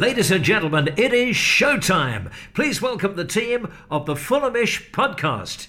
Ladies and gentlemen, it is showtime. Please welcome the team of the Fulhamish podcast.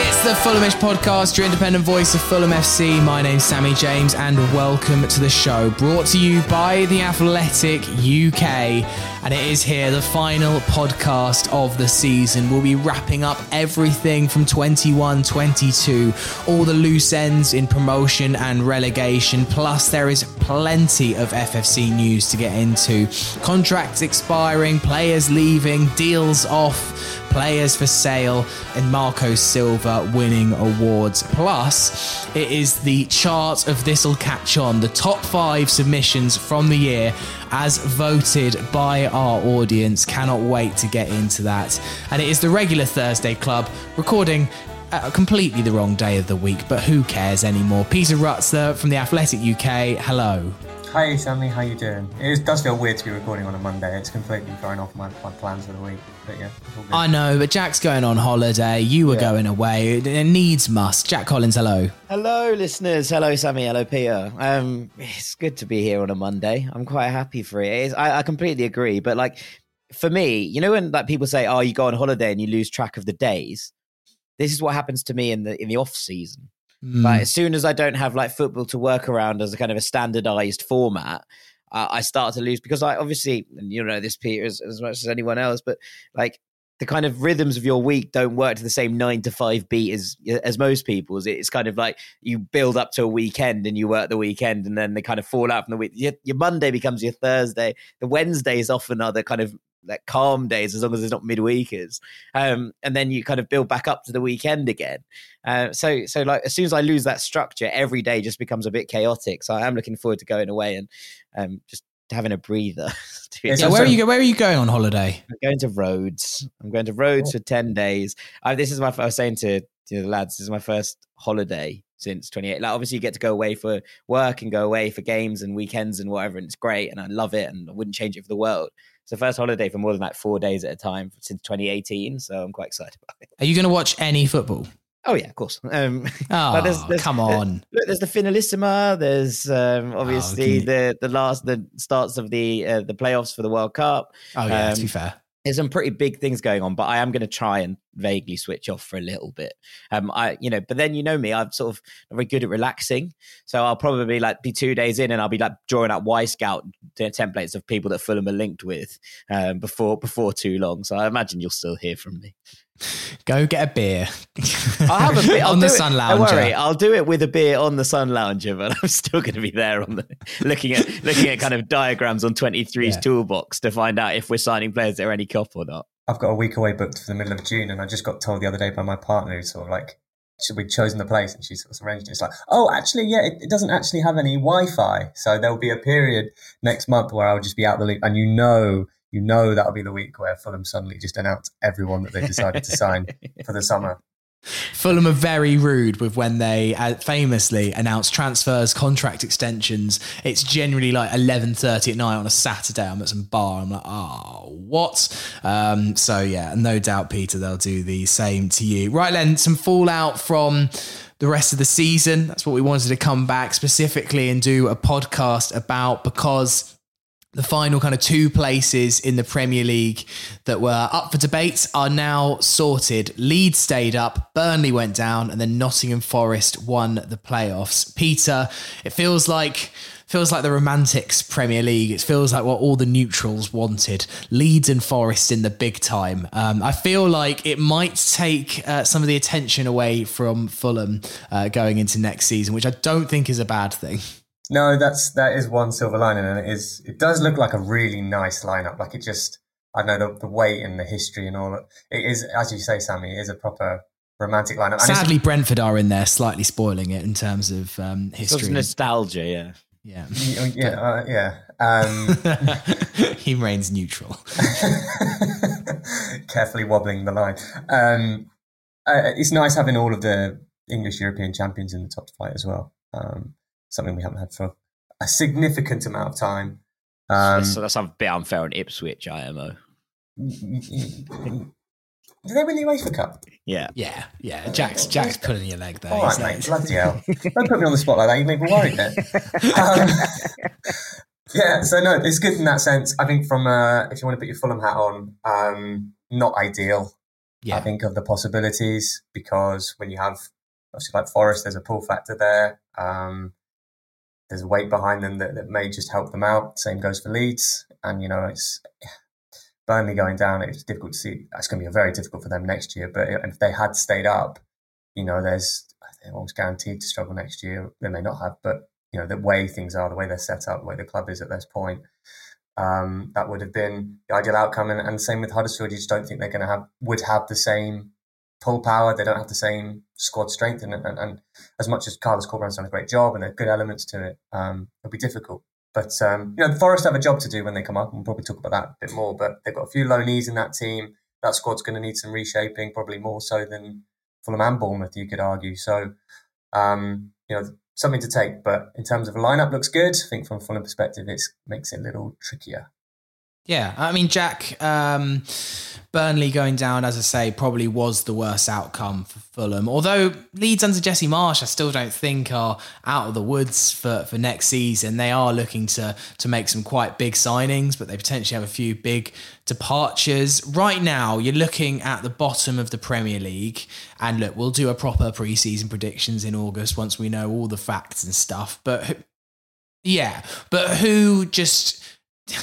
It's the Fulhamish podcast, your independent voice of Fulham FC. My name's Sammy James, and welcome to the show. Brought to you by The Athletic UK. And it is here, the final podcast of the season. We'll be wrapping up everything from 21 22, all the loose ends in promotion and relegation. Plus, there is plenty of FFC news to get into. Contracts expiring, players leaving, deals off players for sale, and Marco Silva winning awards. Plus, it is the chart of This'll Catch On, the top five submissions from the year as voted by our audience. Cannot wait to get into that. And it is the regular Thursday Club recording. Uh, completely the wrong day of the week, but who cares anymore? Peter Rutzler from the Athletic UK. Hello. Hi Sammy, how you doing? It is- does feel weird to be recording on a Monday. It's completely thrown off my, my plans for the week. But yeah, it's all good. I know, but Jack's going on holiday. You were Yeah. going away. It, it needs must. Jack Collins, hello. Hello, listeners. Hello, Sammy. Hello, Peter. Um, it's good to be here on a Monday. I'm quite happy for it. It's, I, I completely agree. But like, for me, you know, when like people say, "Oh, you go on holiday and you lose track of the days," this is what happens to me in the in the off season. Mm. Like, as soon as I don't have like football to work around as a kind of a standardized format, uh, I start to lose because I obviously, and you know this, Peter, as, as much as anyone else, but like the kind of rhythms of your week don't work to the same nine to five beat as as most people's. It's kind of like you build up to a weekend and you work the weekend, and then they kind of fall out from the week. Your, your Monday becomes your Thursday. The Wednesdays often are the kind of like calm days as long as it's not midweekers um and then you kind of build back up to the weekend again uh, so so like as soon as i lose that structure every day just becomes a bit chaotic so i am looking forward to going away and um just having a breather to Yeah, honest. where are you? Where are you going on holiday? I'm going to Rhodes. I'm going to Rhodes for 10 days. I, this is my, I was saying to, to the lads, this is my first holiday since 28. Like, obviously, you get to go away for work and go away for games and weekends and whatever. And it's great. And I love it. And I wouldn't change it for the world. It's the first holiday for more than like four days at a time since 2018. So I'm quite excited about it. Are you going to watch any football? Oh, yeah, of course. Um, Oh, But there's- there's- come on. Look, there's the finalissima. There's um, obviously can you- the the last the starts of the uh, the playoffs for the World Cup. Oh yeah, to be um, fair. There's some pretty big things going on, but I am going to try and vaguely switch off for a little bit. Um, I, you know, but then you know me, I'm sort of very good at relaxing, so I'll probably like be two days in, and I'll be like drawing out Wyscout templates of people that Fulham are linked with um, before before too long. So I imagine you'll still hear from me. Go get a beer. I'll have a bit on I'll the do it- Sun Don't Lounger. worry, I'll do it with a beer on the Sun Lounger, but I'm still going to be there on the looking at looking at kind of diagrams on 23's Yeah. toolbox to find out if we're signing players that are any cop or not. I've got a week away booked for the middle of June, and I just got told the other day by my partner, who's sort of like, should we'd chosen the place, and she sort of arranged it. It's like, oh, actually, yeah, it, it doesn't actually have any Wi-Fi, so there'll be a period next month where I'll just be out the loop, and you know, you know, that'll be the week where Fulham suddenly just announce everyone that they decided to sign for the summer. Fulham are very rude with when they uh, famously announce transfers, contract extensions. It's generally like eleven thirty at night on a Saturday. I'm at some bar. I'm like, oh, what? Um, so yeah, no doubt, Peter, they'll do the same to you. Right then, some fallout from the rest of the season. That's what we wanted to come back specifically and do a podcast about because the final kind of two places in the Premier League that were up for debate are now sorted. Leeds stayed up, Burnley went down, and then Nottingham Forest won the playoffs. Peter, it feels like feels like the romantics Premier League. It feels like what all the neutrals wanted. Leeds and Forest in the big time. Um, I feel like it might take uh, some of the attention away from Fulham uh, going into next season, which I don't think is a bad thing. No, that's that is one silver lining, and it is. It does look like a really nice lineup. Like it just, I know the, the weight and the history and all. It is, as you say, Sammy, it is a proper romantic lineup. And Sadly, Brentford are in there, slightly spoiling it in terms of um, Sort of history. nostalgia, yeah. yeah, yeah, uh, yeah. Um, he reigns neutral. carefully wobbling the line. Um, uh, it's nice having all of the English European champions in the top flight as well. Um, something we haven't had for a significant amount of time. Um, so that's a bit unfair on Ipswich, IMO. did they win the UEFA Cup? Yeah. Yeah, yeah. Jack's Jack's pulling your leg there. All right, mate. it? Bloody hell! Don't put me on the spot like that. You made me worried there. Um, yeah, so no, it's good in that sense. I think from uh, if you want to put your Fulham hat on, um, not ideal. Yeah. I think of the possibilities because when you have obviously like Forest, there's a pull factor there. Um, there's a weight behind them that, that may just help them out. Same goes for Leeds, and you know it's Burnley going down. It's difficult to see. It's going to be very difficult for them next year. But if they had stayed up, you know, there's they're almost guaranteed to struggle next year. They may not have, but you know the way things are, the way they're set up, the way the club is at this point, um, that would have been the ideal outcome. And, and same with Huddersfield, you just don't think they're going to have would have the same pull power. They don't have the same squad strength, and, and, and as much as Carlos Corberan's done a great job and there are good elements to it, um, it'll be difficult. But um, you know, the Forest have a job to do when they come up. and We'll probably talk about that a bit more. But they've got a few loanees in that team. That squad's going to need some reshaping, probably more so than Fulham and Bournemouth, you could argue. So, um, you know, something to take. But in terms of a lineup, looks good. I think from a Fulham perspective, it makes it a little trickier. Yeah. I mean, Jack, um, Burnley going down, as I say, probably was the worst outcome for Fulham. Although Leeds under Jesse Marsch, I still don't think are out of the woods for, for next season. They are looking to to make some quite big signings, but they potentially have a few big departures. Right now, you're looking at the bottom of the Premier League, and look, we'll do a proper preseason predictions in August once we know all the facts and stuff. But yeah, but who just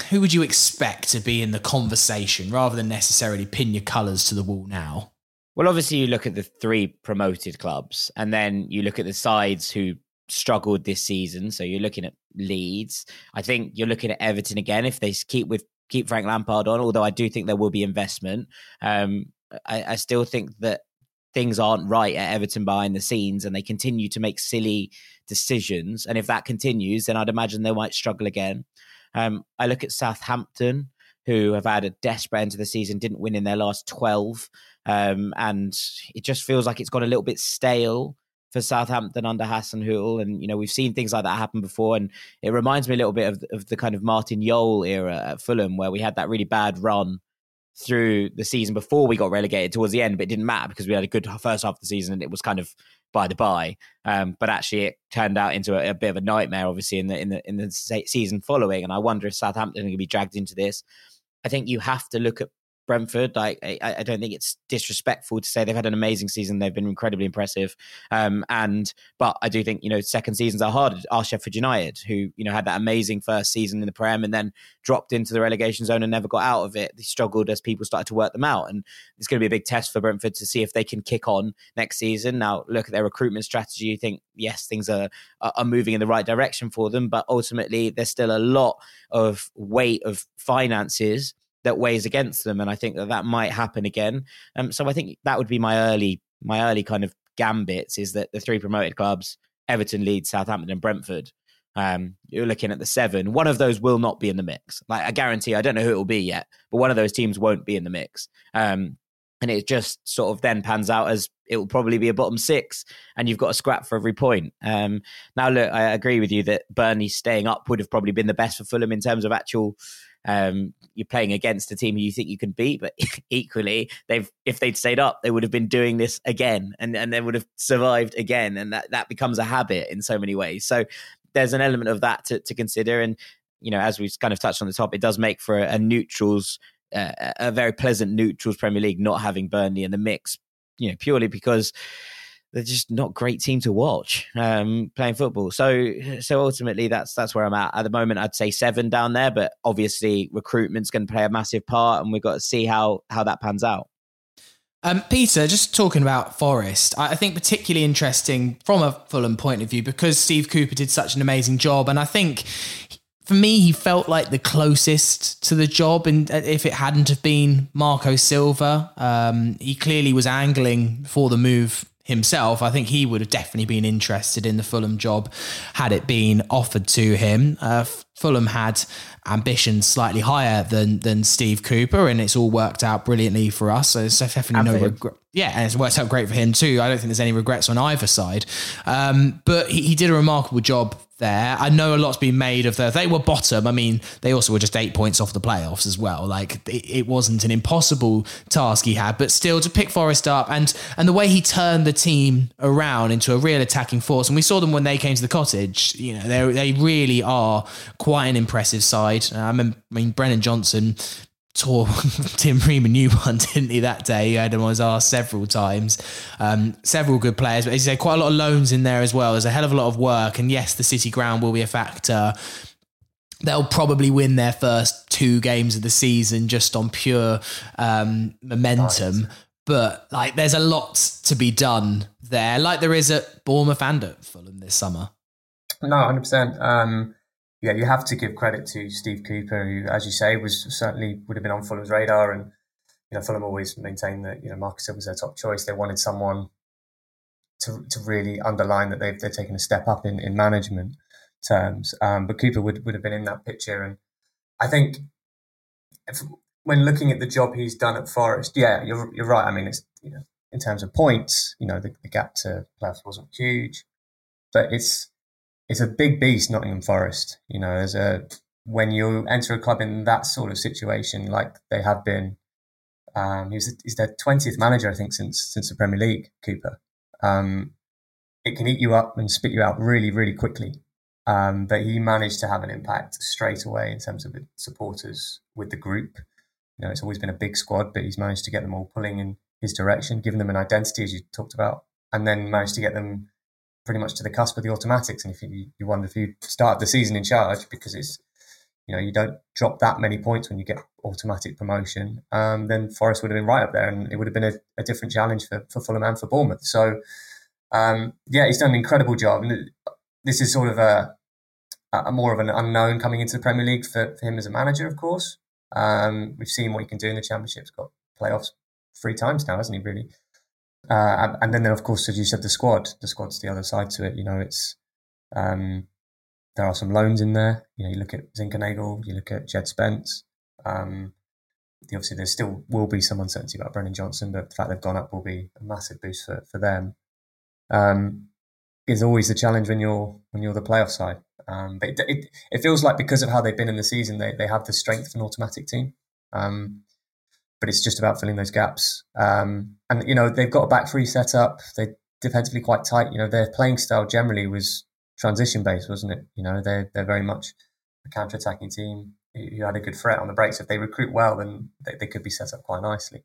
who would you expect to be in the conversation rather than necessarily pin your colours to the wall now? Well, obviously, you look at the three promoted clubs, and then you look at the sides who struggled this season. So you're looking at Leeds. I think you're looking at Everton again if they keep with keep Frank Lampard on. Although I do think there will be investment. Um, I, I still think that things aren't right at Everton behind the scenes, and they continue to make silly decisions. And if that continues, then I'd imagine they might struggle again. Um, I look at Southampton, who have had a desperate end to the season, didn't win in their last 12. Um, and it just feels like it's got a little bit stale for Southampton under Hasenhüttl. And, you know, we've seen things like that happen before. And it reminds me a little bit of, of the kind of Martin Jol era at Fulham, where we had that really bad run through the season before we got relegated towards the end, but it didn't matter because we had a good first half of the season and it was kind of by the by. Um, but actually, it turned out into a, a, bit of a nightmare, obviously, in the in the in the season following. And I wonder if Southampton are going to be dragged into this. I think you have to look at Brentford. Like, I, I don't think it's disrespectful to say they've had an amazing season. They've been incredibly impressive. Um, and but I do think you know second seasons are hard. Are Sheffield United, who you know had that amazing first season in the Prem and then dropped into the relegation zone and never got out of it. They struggled as people started to work them out, and it's going to be a big test for Brentford to see if they can kick on next season. Now look at their recruitment strategy. You think yes, things are are moving in the right direction for them, but ultimately there's still a lot of weight of finances that weighs against them, and I think that that might happen again. Um, so I think that would be my early my early kind of gambits is that the three promoted clubs, Everton, Leeds, Southampton, and Brentford. Um, you're looking at the seven. One of those will not be in the mix. Like I guarantee, I don't know who it will be yet, but one of those teams won't be in the mix. Um, and it just sort of then pans out as it will probably be a bottom six, and you've got a scrap for every point. Um, now, look, I agree with you that Burnley staying up would have probably been the best for Fulham in terms of actual um, you're playing against a team you think you can beat, but equally, they've if they'd stayed up, they would have been doing this again, and and they would have survived again, and that that becomes a habit in so many ways. So there's an element of that to, to consider, and you know, as we've kind of touched on the top, it does make for a, a neutrals, uh, a very pleasant neutrals Premier League not having Burnley in the mix, you know, purely because they're just not great team to watch um, playing football. So so ultimately that's that's where I'm at at the moment. I'd say seven down there, but obviously recruitment's going to play a massive part, and we've got to see how how that pans out. Um, Peter, just talking about Forest, I think particularly interesting from a Fulham point of view because Steve Cooper did such an amazing job, and I think for me, he felt like the closest to the job. And if it hadn't have been Marco Silva, um, he clearly was angling for the move himself. I think he would have definitely been interested in the Fulham job had it been offered to him. Uh, Fulham had ambitions slightly higher than than Steve Cooper, and it's all worked out brilliantly for us. So it's definitely no regret. Yeah, and it's worked out great for him too. I don't think there's any regrets on either side. Um, but he, he did a remarkable job there. I know a lot's been made of the they were bottom. I mean, they also were just eight points off the playoffs as well. Like it, it, wasn't an impossible task he had, but still to pick Forest up and and the way he turned the team around into a real attacking force. And we saw them when they came to the cottage. You know, they they really are quite an impressive side. I mean, I mean Brennan Johnson tore Tim Ream a new one, didn't he, that day? He had him on his arse several times. Um, several good players, but as you say, quite a lot of loans in there as well. There's a hell of a lot of work. And yes, the City ground will be a factor. They'll probably win their first two games of the season just on pure um, momentum. Nice. But like, there's a lot to be done there, like there is at Bournemouth and at Fulham this summer. No, hundred um, percent yeah, you have to give credit to Steve Cooper, who, as you say, was certainly would have been on Fulham's radar, and you know Fulham always maintained that you know Marcus was their top choice. They wanted someone to to really underline that they've they're taking a step up in in management terms. Um, but Cooper would would have been in that picture, and I think if, when looking at the job he's done at Forest, yeah, you're you're right. I mean, it's you know in terms of points, you know the, the gap to playoffs wasn't huge, but it's it's a big beast, Nottingham Forest. You know, as a when you enter a club in that sort of situation, like they have been, um, he's he's their twentieth manager, I think, since since the Premier League. Cooper, um, it can eat you up and spit you out really, really quickly. Um, but he managed to have an impact straight away in terms of the supporters with the group. You know, it's always been a big squad, but he's managed to get them all pulling in his direction, giving them an identity, as you talked about, and then managed to get them pretty much to the cusp of the automatics. And if you, you wonder if you start the season in charge because it's, you know, you don't drop that many points when you get automatic promotion, um, then Forest would have been right up there and it would have been a, a different challenge for, for Fulham and for Bournemouth. So, um, yeah, he's done an incredible job. And this is sort of a, a more of an unknown coming into the Premier League for, for him as a manager, of course. Um, we've seen what he can do in the Championship. He's got playoffs three times now, hasn't he, really? Uh, and then, of course, as you said, the squad. The squad's the other side to it. You know, it's um, there are some loans in there. You know, you look at Zinckernagel, you look at Djed Spence. Um, obviously, there still will be some uncertainty about Brennan Johnson, but the fact they've gone up will be a massive boost for, for them. Um, is always the challenge when you're when you're the playoff side. Um, but it, it, it feels like because of how they've been in the season, they they have the strength of an automatic team. Um, but it's just about filling those gaps. Um, and you know they've got a back three set up. They defensively quite tight. You know their playing style generally was transition based, wasn't it? You know they're they're very much a counter attacking team who had a good threat on the breaks. If they recruit well, then they, they could be set up quite nicely.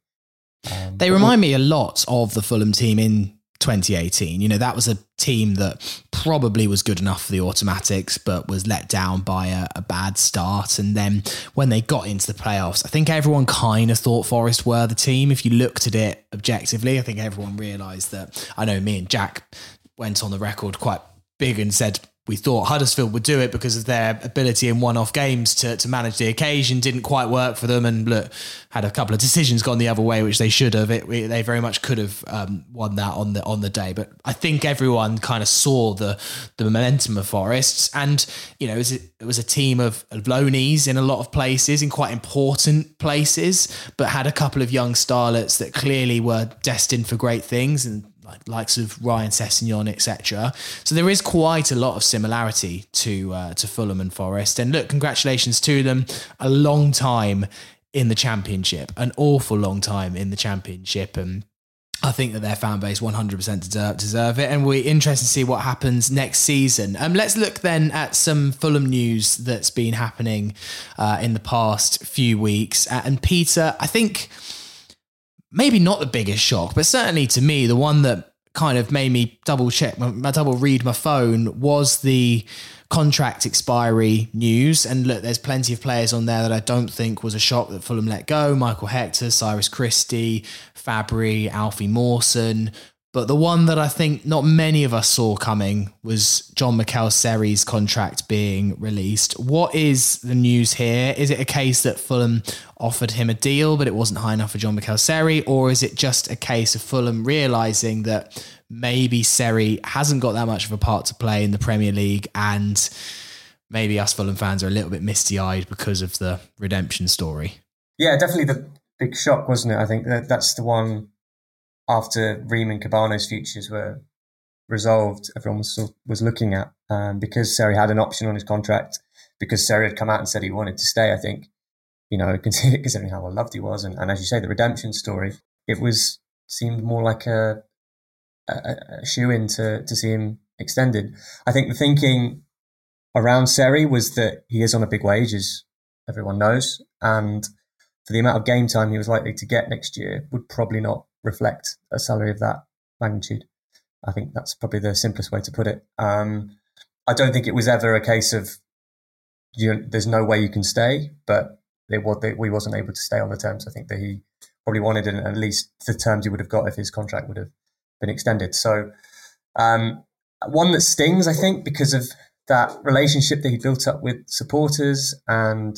Um, they remind me a lot of the Fulham team in 2018. You know, that was a team that probably was good enough for the automatics, but was let down by a, a, bad start. And then when they got into the playoffs, I think everyone kind of thought Forest were the team. If you looked at it objectively, I think everyone realised that. I know me and Jack went on the record quite big and said we thought Huddersfield would do it because of their ability in one-off games to, to manage the occasion didn't quite work for them and look had a couple of decisions gone the other way which they should have. It, they very much could have um, won that on the on the day. But I think everyone kind of saw the the momentum of Forests and you know it was, a, it was a team of, of in a lot of places in quite important places but had a couple of young starlets that clearly were destined for great things and like likes of Ryan Sessegnon, etc. So there is quite a lot of similarity to uh, to Fulham and Forest. And look, congratulations to them. A long time in the championship, an awful long time in the championship, and. I think that their fan base 100% deserve, deserve it, and we're interested to see what happens next season. Um, let's look then at some Fulham news that's been happening uh, in the past few weeks. Uh, and Peter, I think maybe not the biggest shock, but certainly to me, the one that kind of made me double check, my, double read my phone was the contract expiry news. And look, there's plenty of players on there that I don't think was a shock that Fulham let go. Michael Hector, Cyrus Christie, Fabri, Alfie Mawson. But the one that I think not many of us saw coming was John Michaël Seri's contract being released. What is the news here? Is it a case that Fulham offered him a deal, but it wasn't high enough for John Michaël Seri? Or is it just a case of Fulham realizing that maybe Seri hasn't got that much of a part to play in the Premier League and maybe us Fulham fans are a little bit misty eyed because of the redemption story? Yeah, definitely the big shock, wasn't it? I think that that's the one after Ream and Kebano's futures were resolved, everyone was was looking at um, because Seri had an option on his contract. Because Seri had come out and said he wanted to stay. I think you know, considering how well loved he was, and, and as you say, the redemption story, it was seemed more like a a, a shoe in to to see him extended. I think the thinking around Seri was that he is on a big wage, as everyone knows, and for the amount of game time he was likely to get next year, would probably not reflect a salary of that magnitude. I think that's probably the simplest way to put it. Um, I don't think it was ever a case of you there's no way you can stay, but it was they, we wasn't able to stay on the terms. I think that he probably wanted at least the terms he would have got if his contract would have been extended. So um, one that stings, I think, because of that relationship that he built up with supporters and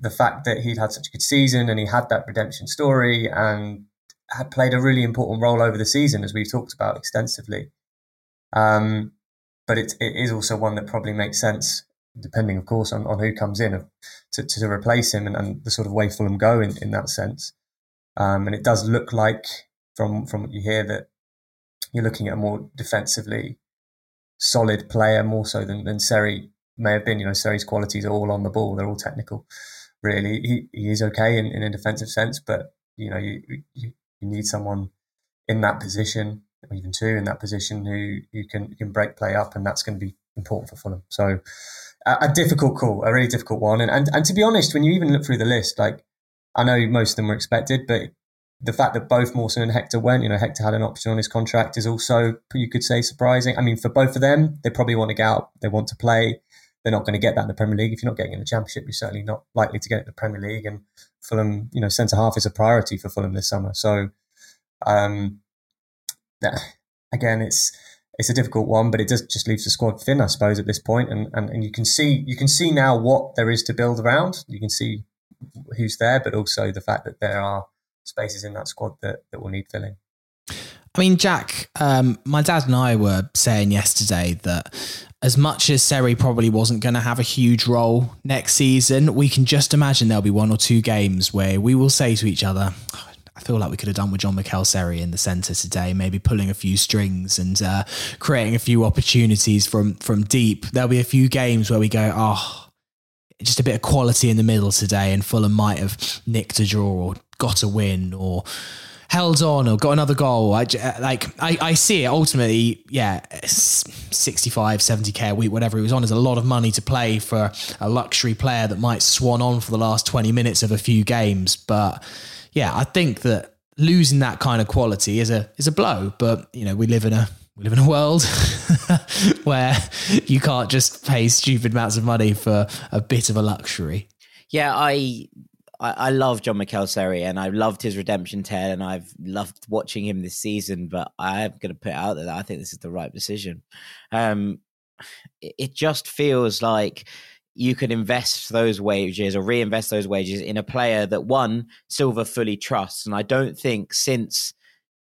the fact that he'd had such a good season and he had that redemption story and had played a really important role over the season, as we've talked about extensively. Um, but it, it is also one that probably makes sense, depending, of course, on, on who comes in to, to replace him and, and the sort of way Fulham go in, in that sense. Um, and it does look like, from from what you hear, that you're looking at a more defensively solid player, more so than, than Seri may have been. You know, Seri's qualities are all on the ball; they're all technical. Really, he, he is okay in, in a defensive sense, but you know, you, you you need someone in that position, or even two in that position who you can can break play up, and that's going to be important for Fulham. So a, a difficult call, a really difficult one. And, and and to be honest, when you even look through the list, like I know most of them were expected, but the fact that both Mawson and Hector went, you know, Hector had an option on his contract is also, you could say, surprising. I mean, for both of them, they probably want to get out. They want to play. They're not going to get that in the Premier League. If you're not getting in the Championship, you're certainly not likely to get it in the Premier League. And Fulham, you know, centre half is a priority for Fulham this summer. So um, again, it's it's a difficult one, but it does just leaves the squad thin, I suppose, at this point. And, and and you can see you can see now what there is to build around. You can see who's there, but also the fact that there are spaces in that squad that, that will need filling. I mean, Jack, um, my dad and I were saying yesterday that as much as Seri probably wasn't going to have a huge role next season, we can just imagine there'll be one or two games where we will say to each other, I feel like we could have done with John Michaël Seri in the centre today, maybe pulling a few strings and uh, creating a few opportunities from from deep. There'll be a few games where we go, oh, just a bit of quality in the middle today, and Fulham might have nicked a draw or got a win or held on or got another goal. I uh, like I, I see it ultimately. Yeah, 65, 70k a week, whatever he was on, is a lot of money to play for a luxury player that might swan on for the last 20 minutes of a few games, but yeah, I think that losing that kind of quality is a is a blow. But you know, we live in a we live in a world where you can't just pay stupid amounts of money for a bit of a luxury. Yeah, I I, love John Seri and I've loved his redemption tale and I've loved watching him this season, but I'm going to put out that I think this is the right decision. Um, it just feels like you could invest those wages or reinvest those wages in a player that one Silva fully trusts. And I don't think since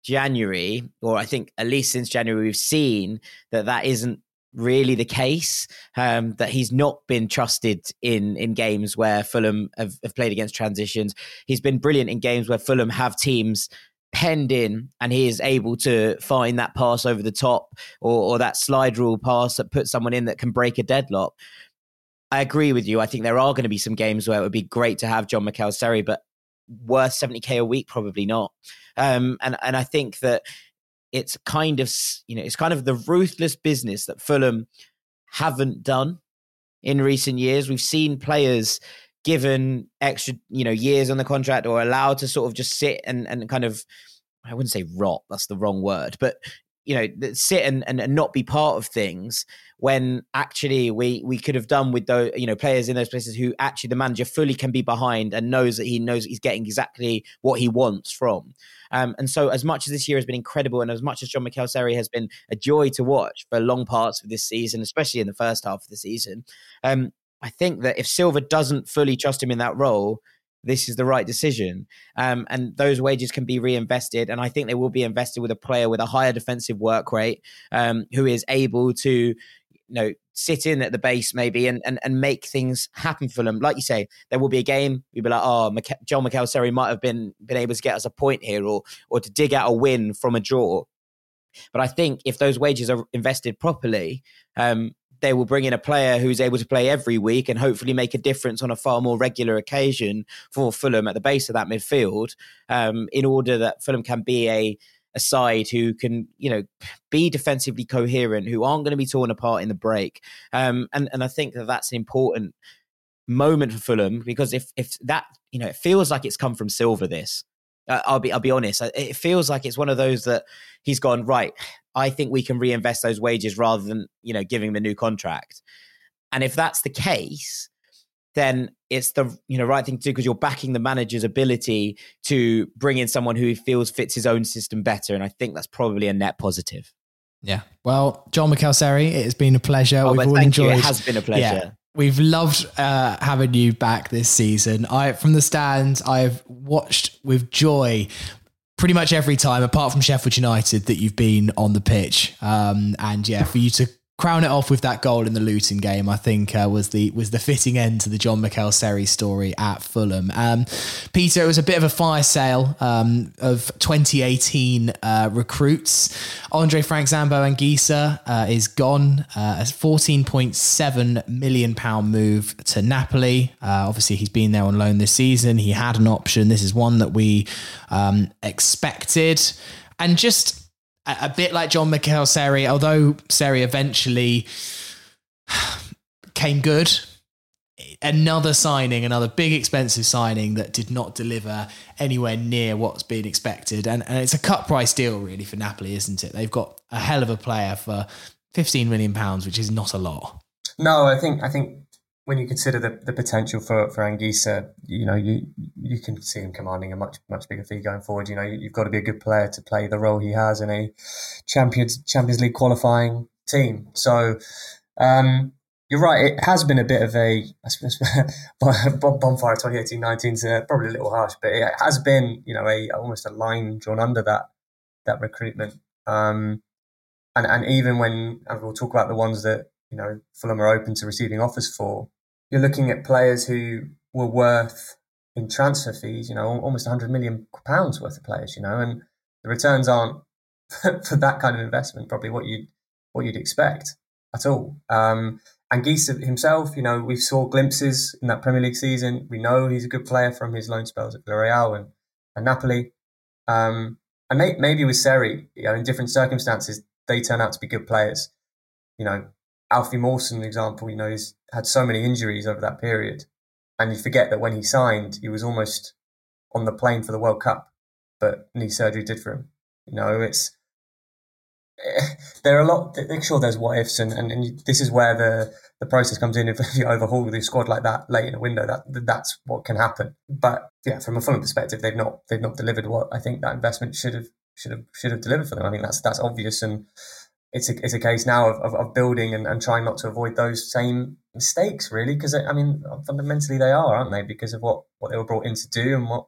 January, or I think at least since January, we've seen that that isn't really the case. Um, that he's not been trusted in in games where Fulham have, have played against transitions. He's been brilliant in games where Fulham have teams penned in and he is able to find that pass over the top or, or that slide rule pass that puts someone in that can break a deadlock. I agree with you. I think there are going to be some games where it would be great to have John Michaël Seri, but worth 70k a week, probably not. Um, and and I think that it's kind of you know it's kind of the ruthless business that Fulham haven't done in recent years. We've seen players given extra you know years on the contract or allowed to sort of just sit and and kind of I wouldn't say rot. That's the wrong word, but you know sit and, and, and not be part of things when actually we we could have done with those you know players in those places who actually the manager fully can be behind and knows that he knows he's getting exactly what he wants from. Um, and so, as much as this year has been incredible, and as much as John Michaël has been a joy to watch for long parts of this season, especially in the first half of the season, um, I think that if Silva doesn't fully trust him in that role, this is the right decision. Um, and those wages can be reinvested. And I think they will be invested with a player with a higher defensive work rate um, who is able to, you know, sit in at the base maybe and, and, and make things happen for them. Like you say, there will be a game. You'll be like, oh, John Michaël Seri might have been been able to get us a point here or or to dig out a win from a draw. But I think if those wages are invested properly, um, they will bring in a player who's able to play every week and hopefully make a difference on a far more regular occasion for Fulham at the base of that midfield, um, in order that Fulham can be a a side who can, you know, be defensively coherent, who aren't going to be torn apart in the break. Um, and and I think that that's an important moment for Fulham because if if that you know it feels like it's come from Silva this uh, I'll be I'll be honest. It feels like it's one of those that he's gone right. I think we can reinvest those wages rather than you know giving him a new contract. And if that's the case, then it's the you know right thing to do because you're backing the manager's ability to bring in someone who he feels fits his own system better. And I think that's probably a net positive. Yeah. Well, John Michaël Seri, it has been a pleasure. Oh, We've all enjoyed. You. It has been a pleasure. Yeah. We've loved uh, having you back this season. I, from the stands, I've watched with joy pretty much every time, apart from Sheffield United, that you've been on the pitch. Um, and yeah, for you to crown it off with that goal in the Luton game, I think uh, was the was the fitting end to the John Michaël Seri story at Fulham. Um, Peter, it was a bit of a fire sale um, of 2018 uh, recruits. Andre Frank Zambo Anguissa uh, is gone. Uh, a 14.7 million pound move to Napoli. Uh, obviously, he's been there on loan this season. He had an option. This is one that we um, expected, and just a, bit like John Michaël Seri, although Seri eventually came good. Another signing, another big expensive signing that did not deliver anywhere near what's been expected. And, and it's a cut price deal, really, for Napoli, isn't it? They've got a hell of a player for £15 million, which is not a lot. No, I think I think when you consider the, the potential for, for Anguissa, you know, you you can see him commanding a much much bigger fee going forward. You know, you've got to be a good player to play the role he has in a Champions Champions League qualifying team. So um, you're right. It has been a bit of a I suppose bonfire 2018-19 is uh, probably a little harsh, but it has been you know a almost a line drawn under that that recruitment. Um, and and even when and we'll talk about the ones that you know Fulham are open to receiving offers for, you're looking at players who were worth in transfer fees, you know, almost 100 million pounds worth of players, you know, and the returns aren't for that kind of investment probably what you'd what you'd expect at all. Um, and Geese himself, you know, we saw glimpses in that Premier League season. We know he's a good player from his loan spells at Villarreal and, and Napoli. Um, and may, maybe with Seri, you know, in different circumstances, they turn out to be good players. You know, Alfie Mawson, example, you know, he's had so many injuries over that period. And you forget that when he signed, he was almost on the plane for the World Cup, but knee surgery did for him. You know, it's, eh, there are a lot, sure there's what ifs and, and, and this is where the, the process comes in. If you overhaul the squad like that late in a window, that that's what can happen. But yeah, from a Fulham perspective, they've not, they've not delivered what I think that investment should have, should have, should have delivered for them. I think that's, that's obvious. And, it's a, it's a case now of, of, of building and, and trying not to avoid those same mistakes, really, because I mean, fundamentally they are, aren't they? Because of what, what they were brought in to do and what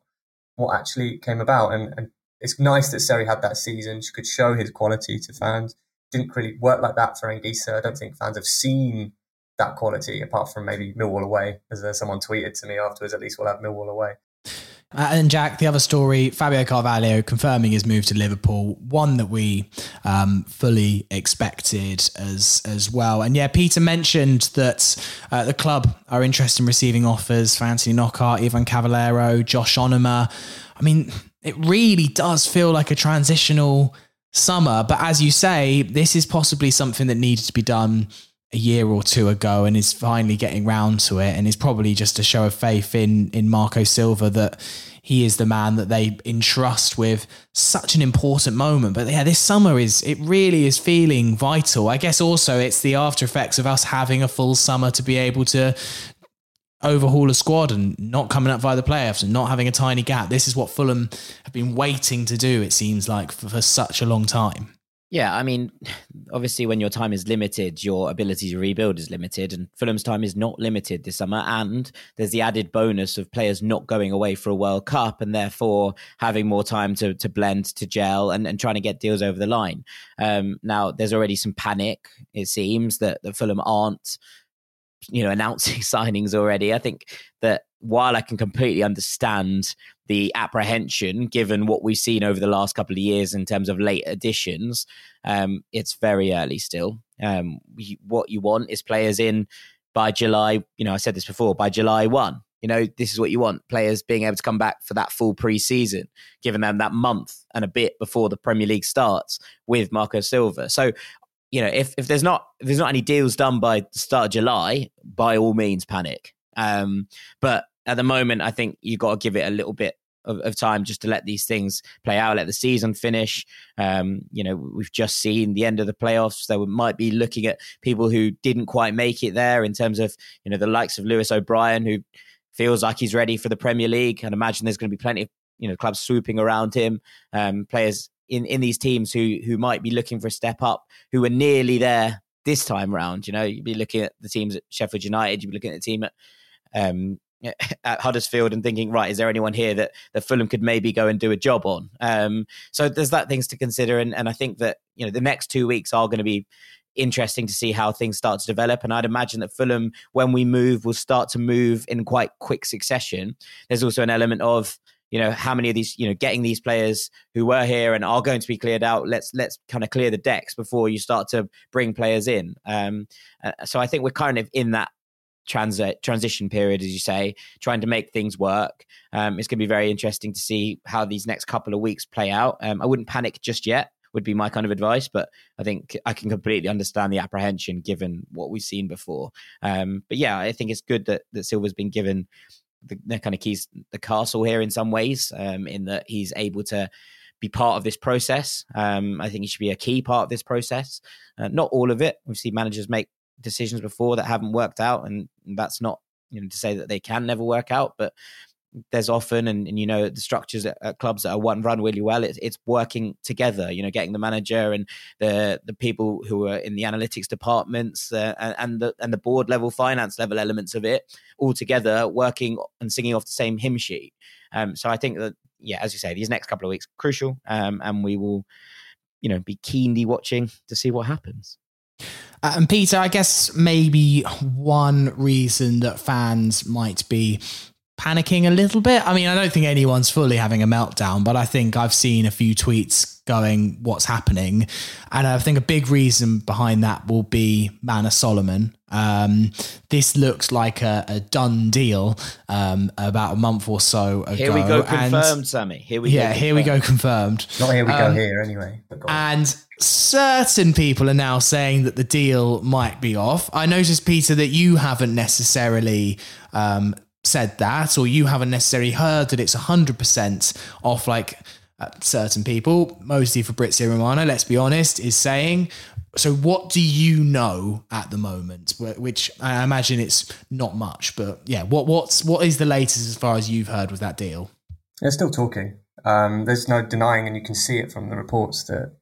what actually came about. And, and it's nice that Seri had that season. She could show his quality to fans. Didn't really work like that for Anguissa. I don't think fans have seen that quality apart from maybe Millwall away, as someone tweeted to me afterwards. At least we'll have Millwall away. Uh, and Jack, the other story, Fabio Carvalho confirming his move to Liverpool, one that we um, fully expected as as well. And yeah, Peter mentioned that uh, the club are interested in receiving offers for Anthony Knockaert, Ivan Cavaleiro, Josh Onomah. I mean, it really does feel like a transitional summer. But as you say, this is possibly something that needed to be done a year or two ago and is finally getting round to it and is probably just a show of faith in in Marco Silva that he is the man that they entrust with such an important moment. But yeah, this summer is it really is feeling vital. I guess also it's the after effects of us having a full summer to be able to overhaul a squad and not coming up via the playoffs and not having a tiny gap. This is what Fulham have been waiting to do, it seems like, for, for such a long time. Yeah, I mean, obviously, when your time is limited, your ability to rebuild is limited, and Fulham's time is not limited this summer. And there's the added bonus of players not going away for a World Cup and therefore having more time to to blend, to gel, and, and trying to get deals over the line. Um, now, there's already some panic, it seems, that, that Fulham aren't you know announcing signings already i think that while i can completely understand the apprehension given what we've seen over the last couple of years in terms of late additions um, it's very early still um, what you want is players in by july you know i said this before by july 1 you know this is what you want players being able to come back for that full pre-season giving them that month and a bit before the premier league starts with marco silva so you know, if, if there's not if there's not any deals done by the start of July, by all means panic. Um, but at the moment, I think you've got to give it a little bit of, of, time just to let these things play out, let the season finish. Um, you know, we've just seen the end of the playoffs. So we might be looking at people who didn't quite make it there in terms of, you know, the likes of Lewis O'Brien, who feels like he's ready for the Premier League. And imagine there's going to be plenty of, you know, clubs swooping around him, um, players in in these teams who who might be looking for a step up, who are nearly there this time round. You know, you'd be looking at the teams at Sheffield United, you'd be looking at the team at um, at Huddersfield and thinking, right, is there anyone here that, that Fulham could maybe go and do a job on? Um, so there's that things to consider, and, and I think that you know the next two weeks are going to be interesting to see how things start to develop. And I'd imagine that Fulham, when we move, will start to move in quite quick succession. There's also an element of you know how many of these you know getting these players who were here and are going to be cleared out let's let's kind of clear the decks before you start to bring players in um, uh, so i think we're kind of in that transit transition period as you say trying to make things work um, it's going to be very interesting to see how these next couple of weeks play out um, i wouldn't panic just yet would be my kind of advice but i think i can completely understand the apprehension given what we've seen before um, but yeah i think it's good that that silva's been given the, the kind of keys the castle here in some ways, um, in that he's able to be part of this process. Um, I think he should be a key part of this process. Uh, not all of it. We've seen managers make decisions before that haven't worked out, and that's not you know to say that they can never work out, but there's often and, and you know the structures at, at, clubs that are one run really well it's, it's working together you know getting the manager and the the people who are in the analytics departments uh, and, and the and the board level finance level elements of it all together working and singing off the same hymn sheet. Um, so i think that yeah as you say these next couple of weeks crucial um, and we will you know be keenly watching to see what happens uh, and Peter, I guess maybe one reason that fans might be panicking a little bit. I mean, I don't think anyone's fully having a meltdown, but I think I've seen a few tweets going, what's happening? And I think a big reason behind that will be Manor Solomon. Um, this looks like a, a done deal um, about a month or so ago. Here we go, confirmed, and, Sammy. Here we yeah, go here we go, confirmed. Not here we um, go here anyway. And certain people are now saying that the deal might be off. I noticed, Peter, that you haven't necessarily um, said that, or you haven't necessarily heard that it's 100% off like uh, certain people, mostly Fabrizio Romano, let's be honest, is saying. So, what do you know at the moment? Which I imagine it's not much, but yeah, what what's what is the latest as far as you've heard with that deal? They're still talking. Um, there's no denying, and you can see it from the reports that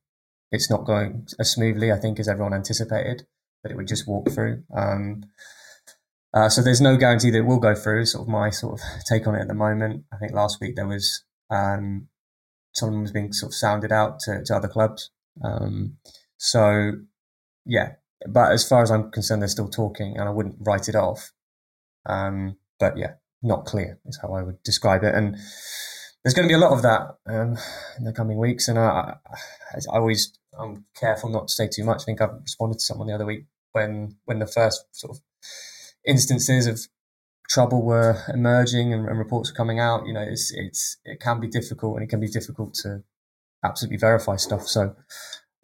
it's not going as smoothly, I think, as everyone anticipated. that it would just walk through. Um, uh, so there's no guarantee that it will go through. Sort of my sort of take on it at the moment. I think last week there was um, someone was being sort of sounded out to, to other clubs. Um, so yeah, but as far as I'm concerned, they're still talking, and I wouldn't write it off. Um, but yeah, not clear is how I would describe it. And there's going to be a lot of that um, in the coming weeks. And I, I, I always I'm careful not to say too much. I think I responded to someone the other week when when the first sort of instances of trouble were emerging and, and, reports were coming out, you know, it's it's it can be difficult and it can be difficult to absolutely verify stuff. So,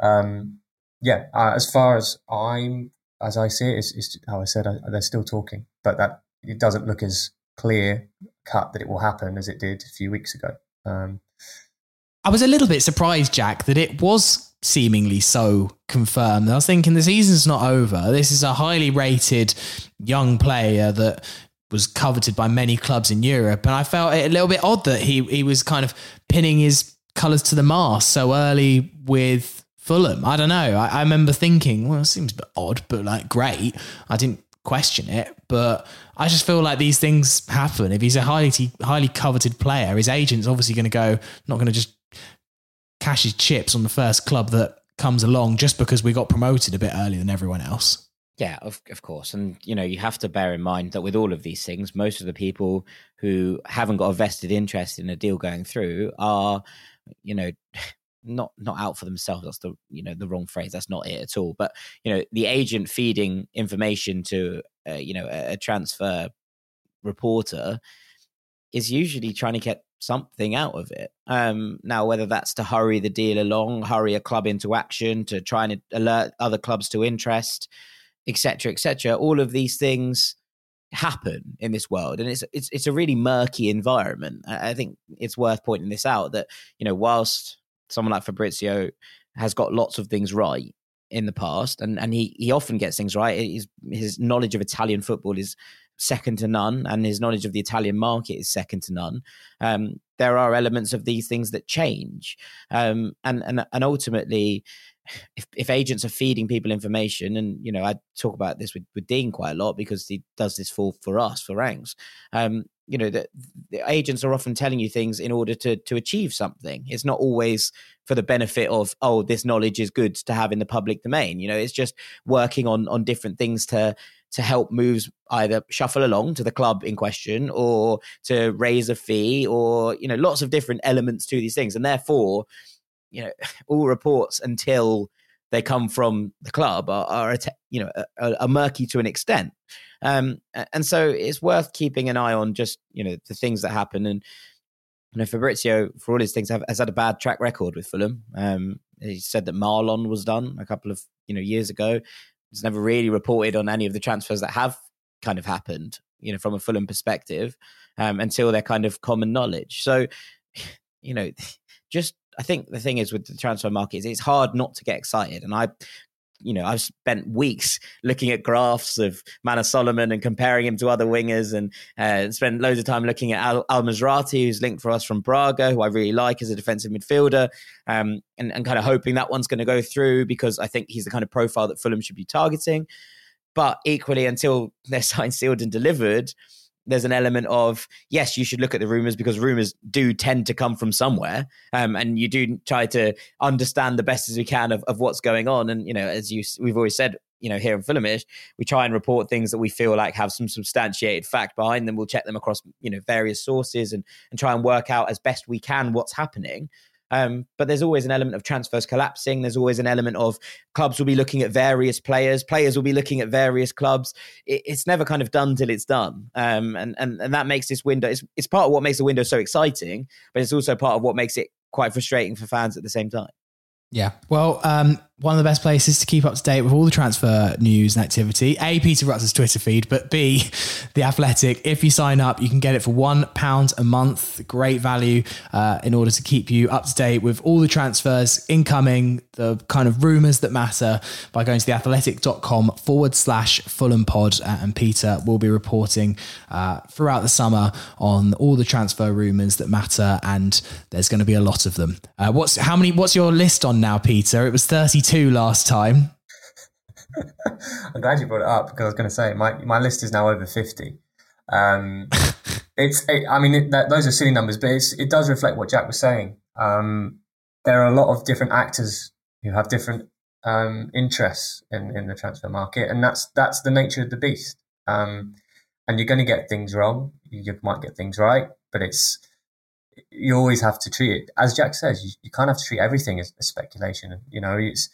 um, yeah, uh, as far as I'm as I see it, it's, it's how I said, I, they're still talking, but that it doesn't look as clear cut that it will happen as it did a few weeks ago. Um, I was a little bit surprised, Jack, that it was seemingly so confirmed. I was thinking the season's not over. This is a highly rated young player that was coveted by many clubs in Europe, and I felt it a little bit odd that he he was kind of pinning his colours to the mast so early with Fulham. I don't know. I, I remember thinking, well, it seems a bit odd, but like great. I didn't question it, but I just feel like these things happen. If he's a highly highly coveted player, his agent's obviously going to go, not going to just cash his chips on the first club that comes along just because we got promoted a bit earlier than everyone else. Yeah, of, of course. And, you know, you have to bear in mind that with all of these things, most of the people who haven't got a vested interest in a deal going through are, you know, not not out for themselves that's the you know the wrong phrase that's not it at all but you know the agent feeding information to uh, you know a, a transfer reporter is usually trying to get something out of it. Um, now, whether that's to hurry the deal along, hurry a club into action, to try and alert other clubs to interest, etc., etc., all of these things happen in this world, and it's it's it's a really murky environment. I think it's worth pointing this out that you know whilst someone like Fabrizio has got lots of things right in the past, and and he he often gets things right. His his knowledge of Italian football is second to none, and his knowledge of the Italian market is second to none. Um, there are elements of these things that change, um, and and and ultimately, if, if agents are feeding people information, and you know, I talk about this with, with Dean quite a lot because he does this for for us for ranks. Um, you know, the, the agents are often telling you things in order to to achieve something. It's not always for the benefit of oh, this knowledge is good to have in the public domain. You know, it's just working on on different things to to help moves either shuffle along to the club in question or to raise a fee or you know lots of different elements to these things. And therefore you know all reports until they come from the club are, are you know are, murky to an extent. Um, and so it's worth keeping an eye on just you know the things that happen. And you know Fabrizio for all his things have, has had a bad track record with Fulham. Um, he said that Marlon was done a couple of you know years ago it's never really reported on any of the transfers that have kind of happened, you know, from a Fulham perspective, um, until they're kind of common knowledge. So, you know, just I think the thing is with the transfer market is it's hard not to get excited, and I you know, I've spent weeks looking at graphs of Manor Solomon and comparing him to other wingers, and uh, spent loads of time looking at Al, Al Musrati, who's linked for us from Braga, who I really like as a defensive midfielder, um, and, and kind of hoping that one's going to go through because I think he's the kind of profile that Fulham should be targeting. But equally, until they're signed, sealed, and delivered, there's an element of yes, you should look at the rumors because rumors do tend to come from somewhere, um, and you do try to understand the best as we can of, of what's going on. And you know, as you we've always said, you know, here in Fulhamish, we try and report things that we feel like have some substantiated fact behind them. We'll check them across you know various sources and and try and work out as best we can what's happening. Um, but there's always an element of transfers collapsing. There's always an element of clubs will be looking at various players. Players will be looking at various clubs. It, it's never kind of done till it's done. Um, and, and, and that makes this window, it's, it's part of what makes the window so exciting, but it's also part of what makes it quite frustrating for fans at the same time. Yeah. Well, um, one of the best places to keep up to date with all the transfer news and activity. A, Peter Rutz's Twitter feed, but B, The Athletic. If you sign up, you can get it for £1 a month. Great value uh, in order to keep you up to date with all the transfers incoming, the kind of rumours that matter by going to theathletic.com forward slash Fulham pod. Uh, and Peter will be reporting uh, throughout the summer on all the transfer rumours that matter. And there's going to be a lot of them. Uh, what's how many? What's your list on now, Peter? It was 32 two last time. I'm glad you brought it up because I was going to say my, my list is now over 50. Um, it's, it, I mean, it, that, those are silly numbers, but it does reflect what Jack was saying. Um, there are a lot of different actors who have different um, interests in, in the transfer market, and that's that's the nature of the beast. Um, and you're going to get things wrong. You might get things right, but it's you always have to treat it as Jack says. You, you of have to treat everything as, as speculation. You know, it's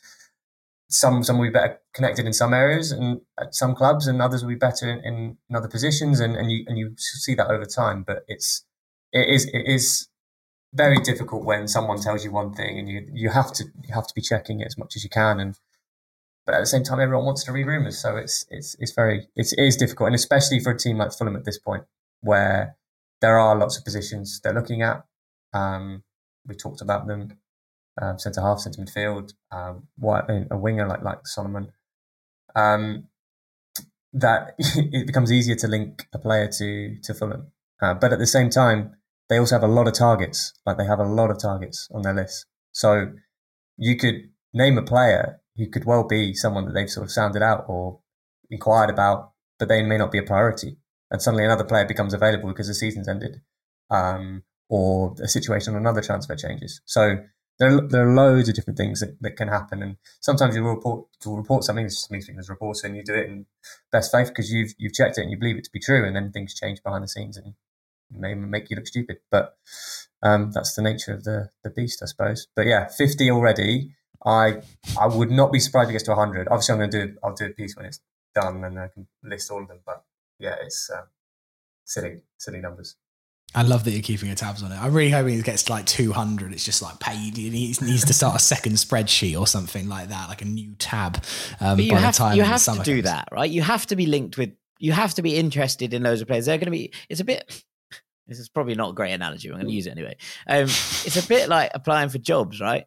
some some will be better connected in some areas and at some clubs, and others will be better in, in, other positions, and, and you and you see that over time. But it's it is it is very difficult when someone tells you one thing, and you you have to you have to be checking it as much as you can, and but at the same time, everyone wants to read rumors, so it's it's it's very it's, it is difficult, and especially for a team like Fulham at this point. where there are lots of positions they're looking at. Um, we talked about them: um, centre half, centre midfield, um, a winger like like Solomon. Um, that it becomes easier to link a player to to Fulham, uh, but at the same time, they also have a lot of targets. Like they have a lot of targets on their list. So you could name a player who could well be someone that they've sort of sounded out or inquired about, but they may not be a priority. And suddenly another player becomes available because the season's ended, um, or a situation on another transfer changes. So there are, there are loads of different things that, that can happen. And sometimes you report report something, me as a and you do it in best faith because you've you've checked it and you believe it to be true, and then things change behind the scenes and may make you look stupid. But um, that's the nature of the the beast, I suppose. But yeah, fifty already. I I would not be surprised if it gets to hundred. Obviously, I'm going to do I'll do a piece when it's done and I can list all of them. But yeah, it's uh, silly silly numbers. I love that you're keeping your tabs on it. I'm really hoping it gets to like 200. It's just like paid. He needs, needs to start a second spreadsheet or something like that, like a new tab. Um, you by have, the time you have summer to do comes. that, right? You have to be linked with. You have to be interested in loads of players. They're going to be. It's a bit. This is probably not a great analogy. I'm going to use it anyway. Um, it's a bit like applying for jobs, right?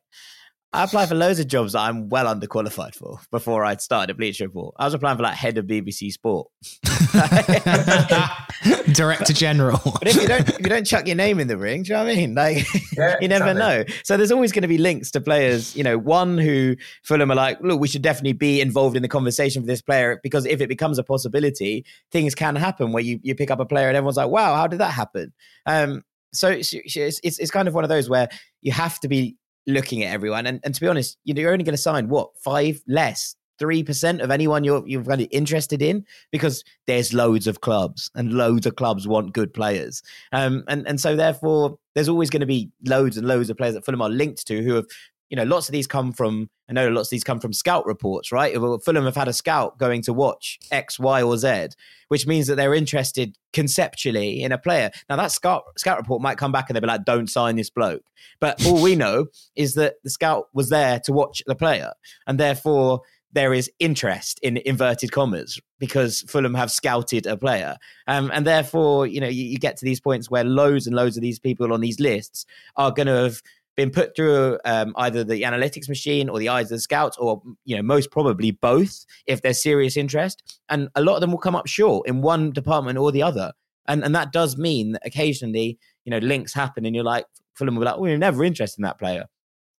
I applied for loads of jobs that I'm well underqualified for before I'd started at Bleacher Report. I was applying for like head of BBC Sport. Director General. But if you don't, if you don't chuck your name in the ring, do you know what I mean? Like, Yeah, you never exactly. know. So there's always going to be links to players. You know, one who Fulham are like, look, we should definitely be involved in the conversation for this player because if it becomes a possibility, things can happen where you you pick up a player and everyone's like, wow, how did that happen? Um, so it's, it's it's it's kind of one of those where you have to be looking at everyone, and and to be honest, you know, you're only going to sign what five less. Three percent of anyone you're you're of interested in because there's loads of clubs and loads of clubs want good players, um, and and so therefore there's always going to be loads and loads of players that Fulham are linked to who have you know, lots of these come from, I know lots of these come from scout reports, right? Fulham have had a scout going to watch X, Y, or Z, which means that they're interested conceptually in a player. Now, that scout, scout report might come back and they'll be like, don't sign this bloke. But all we know is that the scout was there to watch the player. And therefore, there is interest in inverted commas because Fulham have scouted a player. Um, and therefore, you know, you, you get to these points where loads and loads of these people on these lists are going to have been put through um, either the analytics machine or the eyes of the scouts, or you know, most probably both, if there's serious interest. And a lot of them will come up short in one department or the other. And and that does mean that occasionally, you know, links happen, and you're like, Fulham will be like, "We are never interested in that player."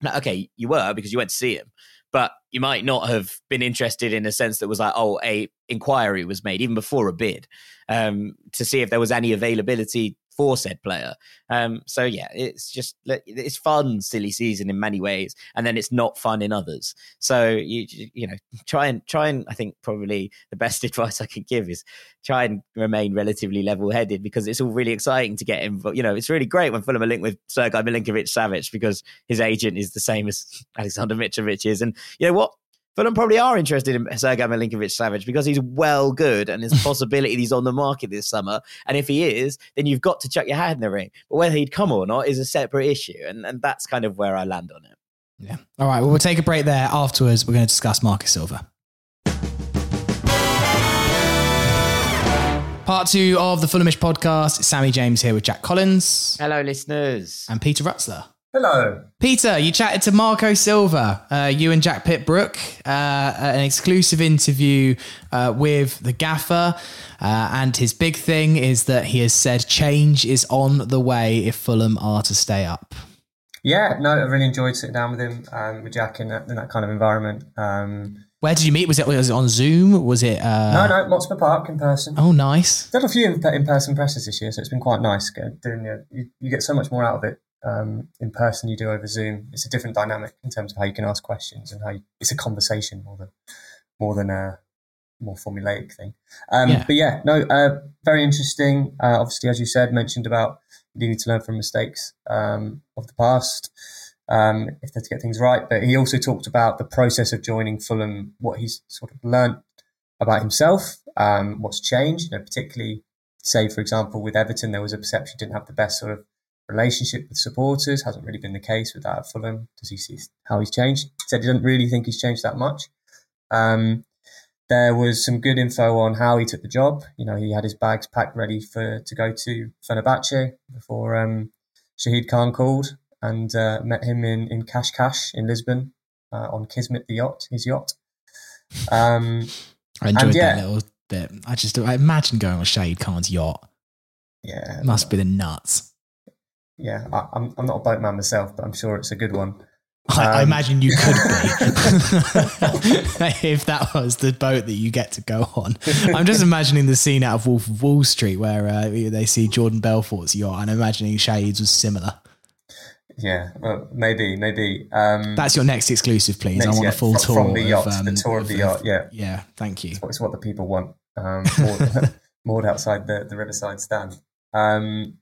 Now, okay, you were because you went to see him, but you might not have been interested in a sense that was like, oh, a inquiry was made even before a bid um, to see if there was any availability for said player. Um, so yeah, it's just it's fun, silly season in many ways, and then it's not fun in others. So you you know try and try and I think probably the best advice I could give is try and remain relatively level headed because it's all really exciting to get involved. You know, it's really great when Fulham are linked with Sergei Milinkovic Savic because his agent is the same as Alexander Mitrovic is, and you know what. Fulham probably are interested in Sergei Milinkovic Savic because he's well good and there's a possibility he's on the market this summer. And if he is, then you've got to chuck your hat in the ring. But whether he'd come or not is a separate issue. And, and that's kind of where I land on it. Yeah. All right. Well, we'll take a break there. Afterwards, we're going to discuss Marco Silva. Part two of the Fulhamish podcast. It's Sammy James here with Jack Collins Hello, listeners. and Peter Rutzler. Hello. Peter, you chatted to Marco Silva, uh, you and Jack Pitt-Brooke, uh, an exclusive interview uh, with the gaffer. Uh, and his big thing is that he has said change is on the way if Fulham are to stay up. Yeah, no, I really enjoyed sitting down with him, um, with Jack in that, in that kind of environment. Um, Where did you meet? Was it, was it on Zoom? Was it? Uh... no, no, Motspur Park in person. Oh, nice. Done a few in- in-person presses this year, so it's been quite nice. Go- Doing your, you, you get so much more out of it um, in person. You do over Zoom. It's a different dynamic in terms of how you can ask questions and how you, it's a conversation more than more than a more formulaic thing. Um, Yeah. But yeah, no, uh, very interesting. Uh, obviously, as you said, mentioned about needing to learn from mistakes um, of the past. Um, if they're to get things right, but he also talked about the process of joining Fulham, what he's sort of learnt about himself, um, what's changed, you know, particularly say, for example, with Everton, there was a perception he didn't have the best sort of relationship with supporters. Hasn't really been the case with that at Fulham. Does he see how he's changed? He said he doesn't really think he's changed that much. Um, there was some good info on how he took the job. You know, he had his bags packed ready for to go to Fenerbahce before um, Shahid Khan called and uh, met him in in Cascais in Lisbon uh, on Kismet the yacht, his yacht. Um, I enjoyed yeah. that little bit. I just I imagine going on Shade Khan's yacht. yeah, must be the nuts. Yeah. I, I'm I'm not a boatman myself, but I'm sure it's a good one. I, I Um, imagine you could be if that was the boat that you get to go on. I'm just imagining the scene out of Wolf of Wall Street where uh, they see Jordan Belfort's yacht, and imagining Shades was similar. Yeah, well, maybe, maybe. Um, That's your next exclusive, please. I want yeah, a full from- tour from the yacht, of, um, the tour of the yacht, yeah. yeah. Thank you. it's what the people want. Um, moored, moored outside the, the Riverside stand. Um,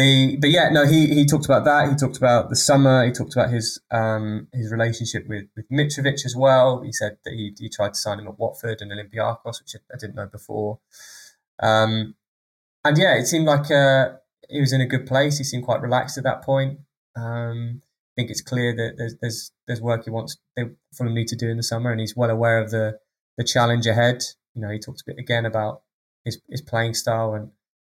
the but yeah, no, he he talked about that. He talked about the summer. He talked about his um his relationship with with Mitrovic as well. He said that he he tried to sign him at Watford and Olympiacos, which I didn't know before. Um, and yeah, it seemed like uh, he was in a good place. He seemed quite relaxed at that point. Um, I think it's clear that there's there's there's work he wants they Fulham need to do in the summer, and he's well aware of the the challenge ahead. You know, he talked a bit again about his his playing style and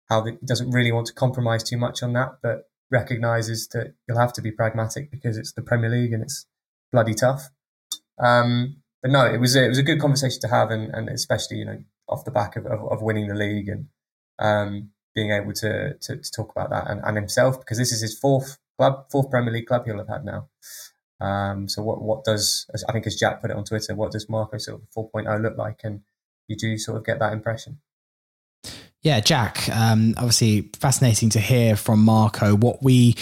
how he doesn't really want to compromise too much on that, but recognizes that you'll have to be pragmatic because it's the Premier League and it's bloody tough. Um, but no, it was a, it was a good conversation to have, and, and especially you know off the back of, of, of winning the league and um, being able to, to to talk about that and, and himself because this is his fourth club, fourth Premier League club he'll have had now. Um, so what what does I think as Jack put it on Twitter, what does Marco sort of 4.0 look like? And you do sort of get that impression. Yeah, Jack. Um, obviously, fascinating to hear from Marco what we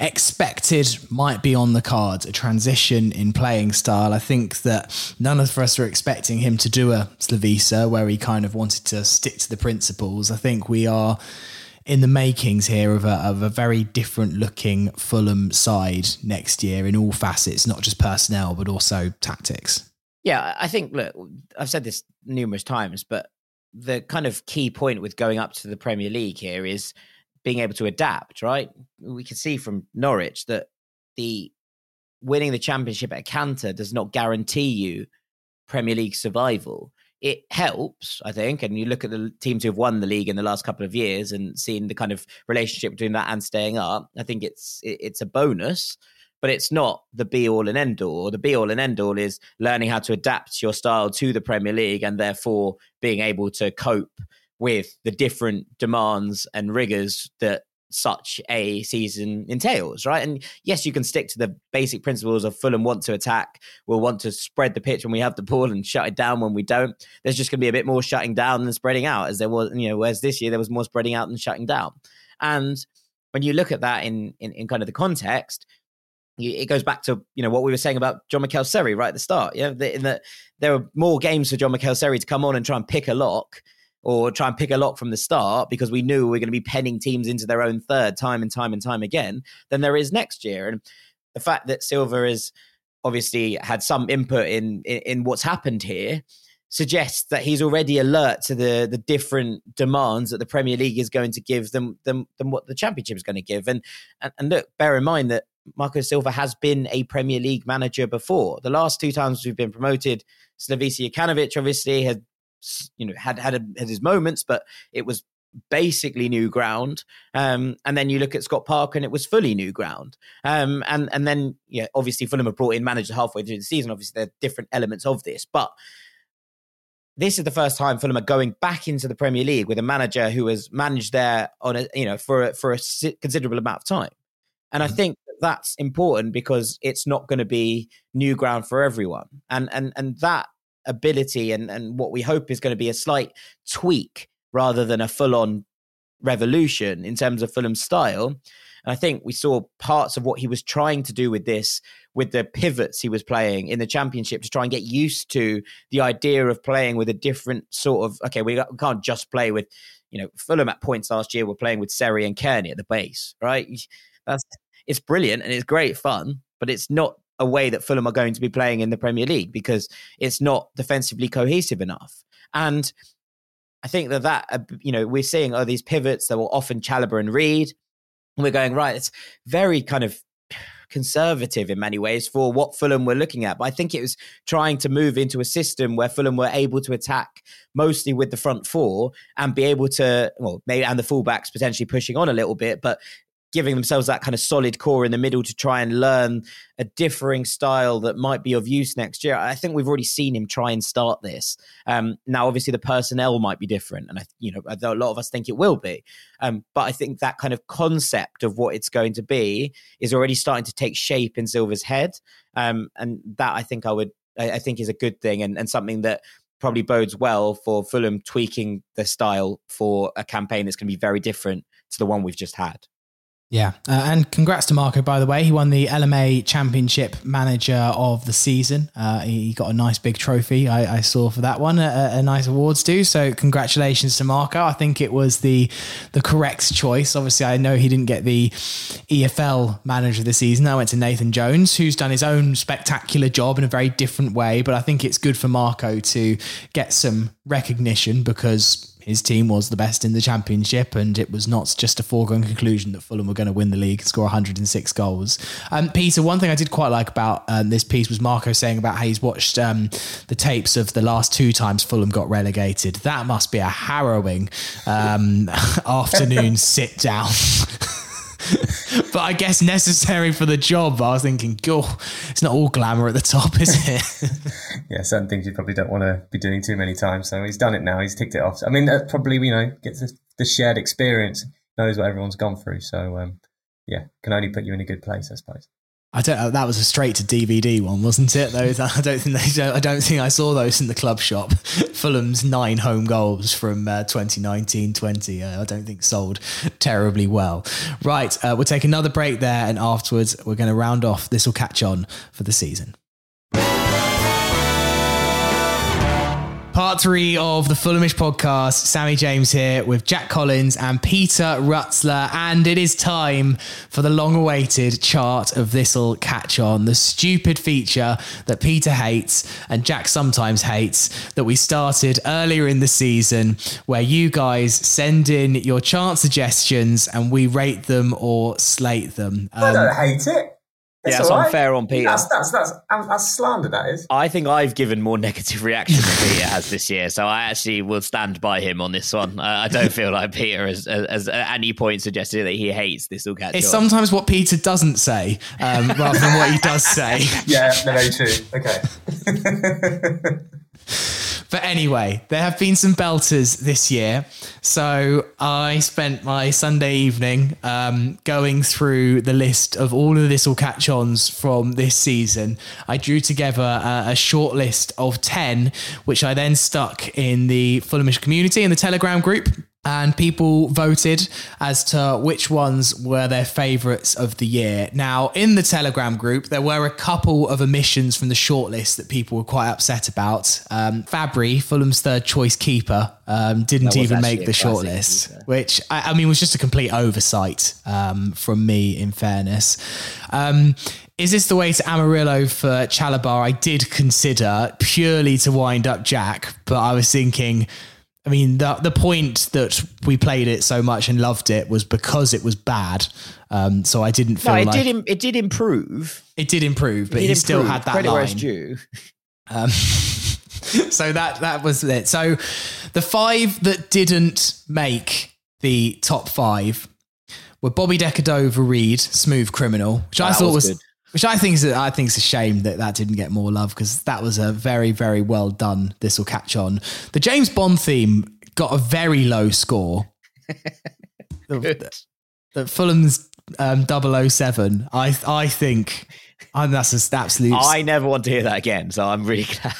expected might be on the cards a transition in playing style. I think that none of us were expecting him to do a Slavisa where he kind of wanted to stick to the principles. I think we are in the makings here of a, of a very different looking Fulham side next year in all facets, not just personnel, but also tactics. Yeah, I think, look, I've said this numerous times, but the kind of key point with going up to the Premier League here is being able to adapt, right? We can see from Norwich that the winning the championship at Cantor does not guarantee you Premier League survival. It helps, I think, and you look at the teams who have won the league in the last couple of years and seeing the kind of relationship between that and staying up. I think it's it's a bonus, but it's not the be all and end all. The be all and end all is learning how to adapt your style to the Premier League and therefore being able to cope with the different demands and rigors that such a season entails, right? And yes, you can stick to the basic principles of Fulham want to attack, we'll want to spread the pitch when we have the ball and shut it down when we don't. There's just going to be a bit more shutting down than spreading out, as there was, you know, whereas this year there was more spreading out than shutting down. And when you look at that in in, in kind of the context, it goes back to you know what we were saying about John Mikel Seri right at the start. Yeah, in that there were more games for John Mikel Seri to come on and try and pick a lock or try and pick a lock from the start because we knew we were going to be penning teams into their own third time and time and time again than there is next year. And the fact that Silva has obviously had some input in, in, in what's happened here suggests that he's already alert to the the different demands that the Premier League is going to give them them than what the Championship is going to give. And, and and look, bear in mind that Marco Silva has been a Premier League manager before. The last two times we've been promoted, Slavisa Jokanovic obviously had you know had had, a, had his moments, but it was basically new ground. Um, and then you look at Scott Parker, and it was fully new ground. Um, and and then yeah, obviously Fulham have brought in managers halfway through the season. Obviously, there are different elements of this, but this is the first time Fulham are going back into the Premier League with a manager who has managed there on a you know for a, for a considerable amount of time. And I think that's important because it's not going to be new ground for everyone. And and and that ability and and what we hope is going to be a slight tweak rather than a full on revolution in terms of Fulham's style. And I think we saw parts of what he was trying to do with this, with the pivots he was playing in the championship to try and get used to the idea of playing with a different sort of, okay, we, can't just play with, you know, Fulham at points last year were playing with Seri and Cairney at the base, right? That's, it's brilliant and it's great fun, but it's not a way that Fulham are going to be playing in the Premier League because it's not defensively cohesive enough. And I think that that, uh, you know, we're seeing oh, these pivots that will often Chalobah and Reed. And we're going, right, it's very kind of conservative in many ways for what Fulham were looking at. But I think it was trying to move into a system where Fulham were able to attack mostly with the front four and be able to, well, maybe and the fullbacks potentially pushing on a little bit, but giving themselves that kind of solid core in the middle to try and learn a differing style that might be of use next year. I think we've already seen him try and start this. Um, now, obviously, the personnel might be different, and I, you know, a lot of us think it will be. Um, but I think that kind of concept of what it's going to be is already starting to take shape in Silva's head, um, and that I think I would, I, I think, is a good thing and, and something that probably bodes well for Fulham tweaking the style for a campaign that's going to be very different to the one we've just had. Yeah, uh, and congrats to Marco, by the way. He won the LMA Championship Manager of the Season. Uh, he got a nice big trophy, I, I saw for that one, a, a, nice awards too. So congratulations to Marco. I think it was the the correct choice. Obviously, I know he didn't get the EFL Manager of the Season. I went to Nathan Jones, who's done his own spectacular job in a very different way. But I think it's good for Marco to get some recognition because his team was the best in the championship, and it was not just a foregone conclusion that Fulham were going to win the league and score 106 goals. Um, Peter, one thing I did quite like about um, this piece was Marco saying about how he's watched um, the tapes of the last two times Fulham got relegated. That must be a harrowing um, afternoon sit down. but I guess necessary for the job. I was thinking, oh, it's not all glamour at the top, is it? yeah, certain things you probably don't want to be doing too many times. So he's done it now. He's ticked it off. I mean, that probably you know gets the shared experience, knows what everyone's gone through. So um, yeah, can only put you in a good place, I suppose. I don't. Uh, that was a straight to DVD one, wasn't it? Those I don't think they. I don't think I saw those in the club shop. Fulham's nine home goals from uh, 2019-20. Uh, I don't think sold terribly well. Right, uh, we'll take another break there, and afterwards we're going to round off. This will catch on for the season. Part three of the Fulhamish podcast. Sammy James here with Jack Collins and Peter Rutzler. And it is time for the long awaited chart of This'll Catch On, the stupid feature that Peter hates and Jack sometimes hates that we started earlier in the season, where you guys send in your chart suggestions and we rate them or slate them. Um, I don't hate it. It's yeah, that's right. unfair on Peter. That's, that's, that's, that's slander, that is. I think I've given more negative reaction than Peter has this year, so I actually will stand by him on this one. Uh, I don't feel like Peter has, has, at any point suggested that he hates this will catch It's on. sometimes what Peter doesn't say um, rather than what he does say. yeah, no, very true. Okay. But anyway, there have been some belters this year. So I spent my Sunday evening um, going through the list of all of this will catch ons from this season. I drew together a, a short list of 10, which I then stuck in the Fulhamish community in the Telegram group and people voted as to which ones were their favourites of the year. Now, in the Telegram group, there were a couple of omissions from the shortlist that people were quite upset about. Um, Fabri, Fulham's third choice keeper, um, didn't even make the shortlist, which I, I, mean was just a complete oversight um, from me. In fairness. Um, is this the way to Amarillo for Chalobah? I did consider purely to wind up Jack, but I was thinking I mean, the the point that we played it so much and loved it was because it was bad. Um, so I didn't feel no, it like did. Im- it did improve. It did improve, but he improve. still had that Credit line. due. Um, so that that was it. So the five that didn't make the top five were Bobby De Cordova-Reid, Smooth Criminal, which I thought was, was which I think is a, I think it's a shame that that didn't get more love because that was a very very well done. This will catch on. The James Bond theme got a very low score. the, the, Fulham's um, 007, I I think, and that's just absolute. I never want to hear that again, so I'm really glad.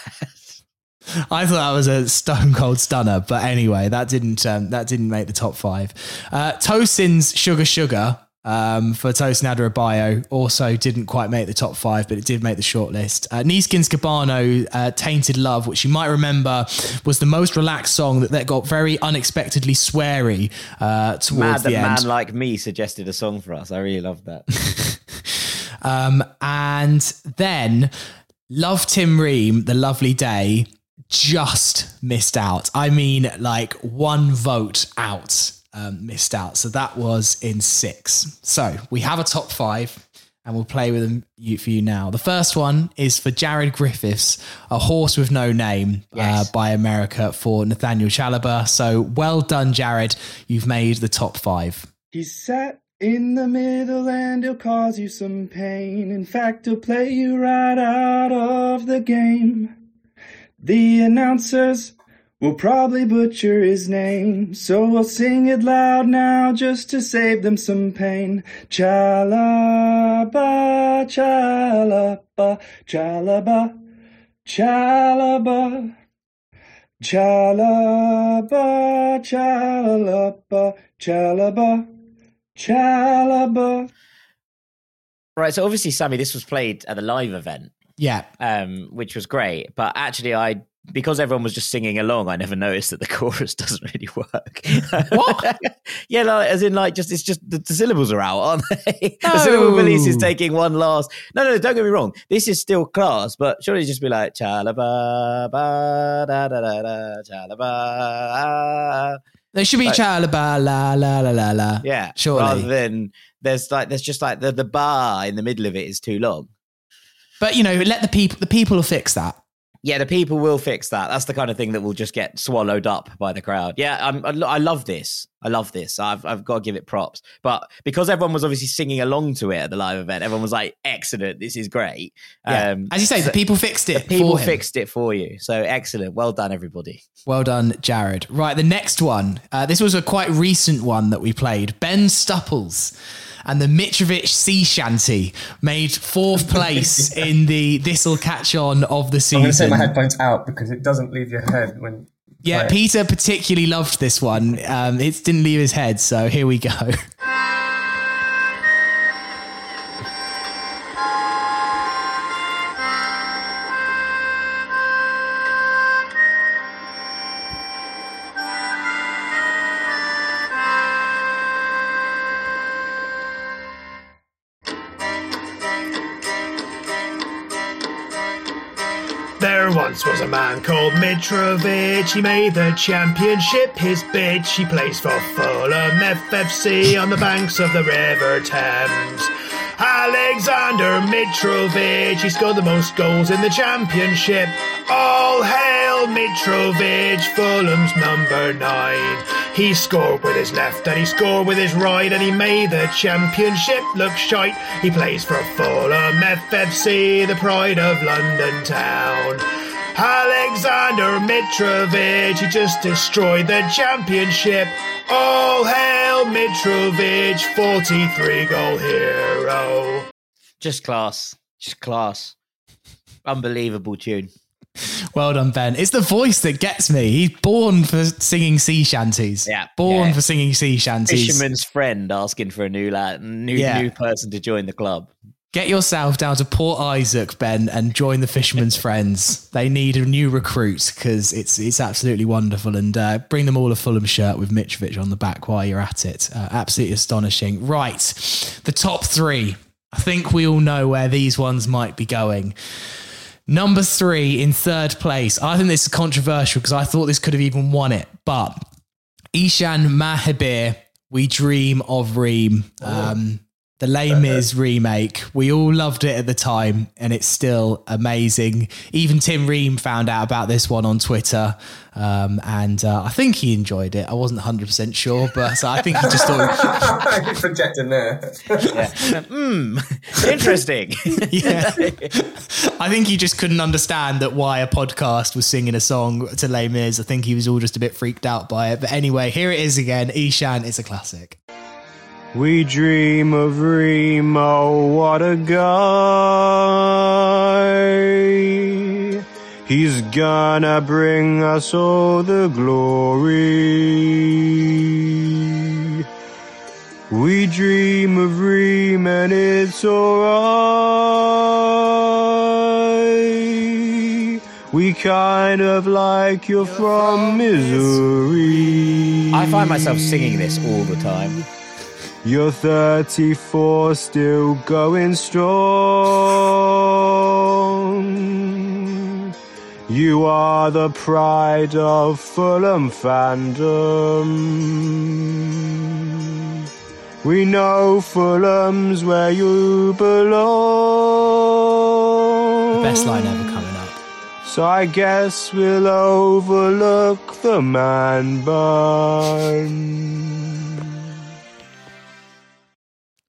I thought that was a stone cold stunner, but anyway, that didn't um, that didn't make the top five. Uh, Tosin's Sugar Sugar um, for Tosin Adarabioyo. Also didn't quite make the top five, but it did make the shortlist. Uh, Neeskens Kebano, uh, Tainted Love, which you might remember was the most relaxed song that, that got very unexpectedly sweary uh, towards Mad the that end. man like me suggested a song for us. I really loved that. um, and then Love Tim Ream, The Lovely Day, just missed out. I mean, like one vote out um, missed out. So that was in six. So we have a top five and we'll play with them for you now. The first one is for Jared Griffiths, A Horse with No Name Yes. uh, by America for Nathaniel Chalobah. So well done, Jared. You've made the top five. He's sat in the middle and he'll cause you some pain. In fact, he'll play you right out of the game. The announcers will probably butcher his name, so we'll sing it loud now just to save them some pain. Chalaba, chalaba, chalaba, chalaba. Chalaba, chalaba, chalaba, chalaba. Right. So obviously, Sammy, this was played at the live event, Yeah. um, which was great. But actually, I because everyone was just singing along, I never noticed that the chorus doesn't really work. What? yeah, like, as in like just it's just the, the syllables are out, aren't they? the No. syllable release is taking one last. No, no, no, don't get me wrong. This is still class, but surely just be like chalaba ba da da da da chalaba. Ah. There should be Like- chalaba la la la la la. Yeah, Surely. Rather than there's like there's just like the the bar in the middle of it is too long. But you know, let the people the people will fix that. Yeah, the people will fix that. That's the kind of thing that will just get swallowed up by the crowd. Yeah, I'm, I, I love this. I love this. I've, I've got to give it props. But because everyone was obviously singing along to it at the live event, everyone was like, "Excellent, this is great." Yeah. Um, As you say, so the people fixed it. people fixed it for you. So excellent. Well done, everybody. Well done, Jared. Right, the next one. Uh, this was a quite recent one that we played. Ben Stupples and the Mitrovic Sea Shanty made fourth place in the This'll Catch On of the season. I'm going to take my headphones out because it doesn't leave your head when. Yeah. Peter particularly loved this one. Um, it didn't leave his head, so here we go. Mitrovic. He made the championship his bitch. He plays for Fulham FFC on the banks of the River Thames. Alexander Mitrovic, he scored the most goals in the championship. All hail Mitrovic, Fulham's number nine. He scored with his left and he scored with his right and he made the championship look shite. He plays for Fulham FFC, the pride of London town. Alexander Mitrovic, he just destroyed the championship. All hail Mitrovic, 43 goal hero. Just class. Just class. Unbelievable tune. Well done, Ben. It's the voice that gets me. He's born for singing sea shanties. Yeah, Born yeah. for singing sea shanties. Fisherman's friend asking for a new lad, new Yeah. new person to join the club. Get yourself down to Port Isaac, Ben, and join the Fisherman's Friends. They need a new recruit because it's it's absolutely wonderful. And uh, bring them all a Fulham shirt with Mitrovic on the back while you're at it. Uh, absolutely astonishing. Right, the top three. I think we all know where these ones might be going. Number three in third place. I think this is controversial because I thought this could have even won it, but Ishan Mahabir, We Dream of Reem. Um, the Les Mis remake. We all loved it at the time, and it's still amazing. Even Tim Ream found out about this one on Twitter, um, and uh, I think he enjoyed it. I wasn't 100% sure, but so I think he just thought, You're projecting there. Hmm, interesting. yeah. I think he just couldn't understand that why a podcast was singing a song to Les Mis. I think he was all just a bit freaked out by it. But anyway, here it is again. Ishan is a classic. We dream of Remo, what a guy. He's gonna bring us all the glory. We dream of Reem and it's alright. We kind of like you're from Missouri. I find myself singing this all the time. You're 34, still going strong. You are the pride of Fulham fandom. We know Fulham's where you belong. The Best line ever coming up. So I guess we'll overlook the man bun.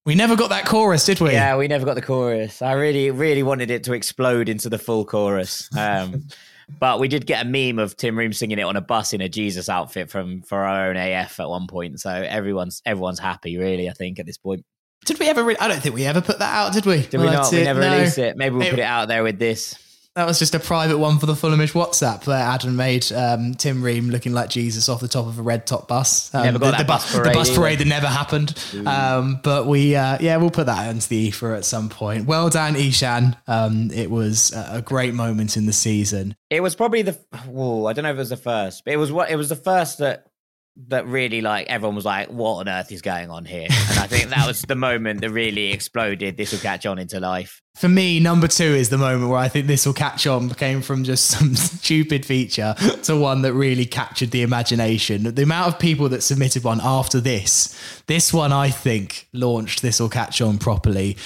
We never got that chorus, did we? Yeah, we never got the chorus. I really, really wanted it to explode into the full chorus. Um, but we did get a meme of Tim Ream singing it on a bus in a Jesus outfit from for our own AF at one point. So everyone's everyone's happy, really. I think at this point. Did we ever? Re- I don't think we ever put that out, did we? Did we Well, not? We never No. released it. Maybe we'll It- put it out there with this. That was just a private one for the Fulhamish WhatsApp where Adam made um, Tim Ream looking like Jesus off the top of a red top bus. Um, Never got the, that the bus the parade bus either. parade that never happened. Um, but we, uh, yeah, we'll put that into the ether at some point. Well done, Ishan. Um, it was a great moment in the season. It was probably the. Whoa, I don't know if it was the first, but it was what it was the first that that really like everyone was like, "What on earth is going on here?" And I think that was the moment that really exploded. This will catch on into life. For me, number two is the moment where I think this will catch on. Came from just some stupid feature to one that really captured the imagination. The amount of people that submitted one after this, this one I think launched this will catch on properly.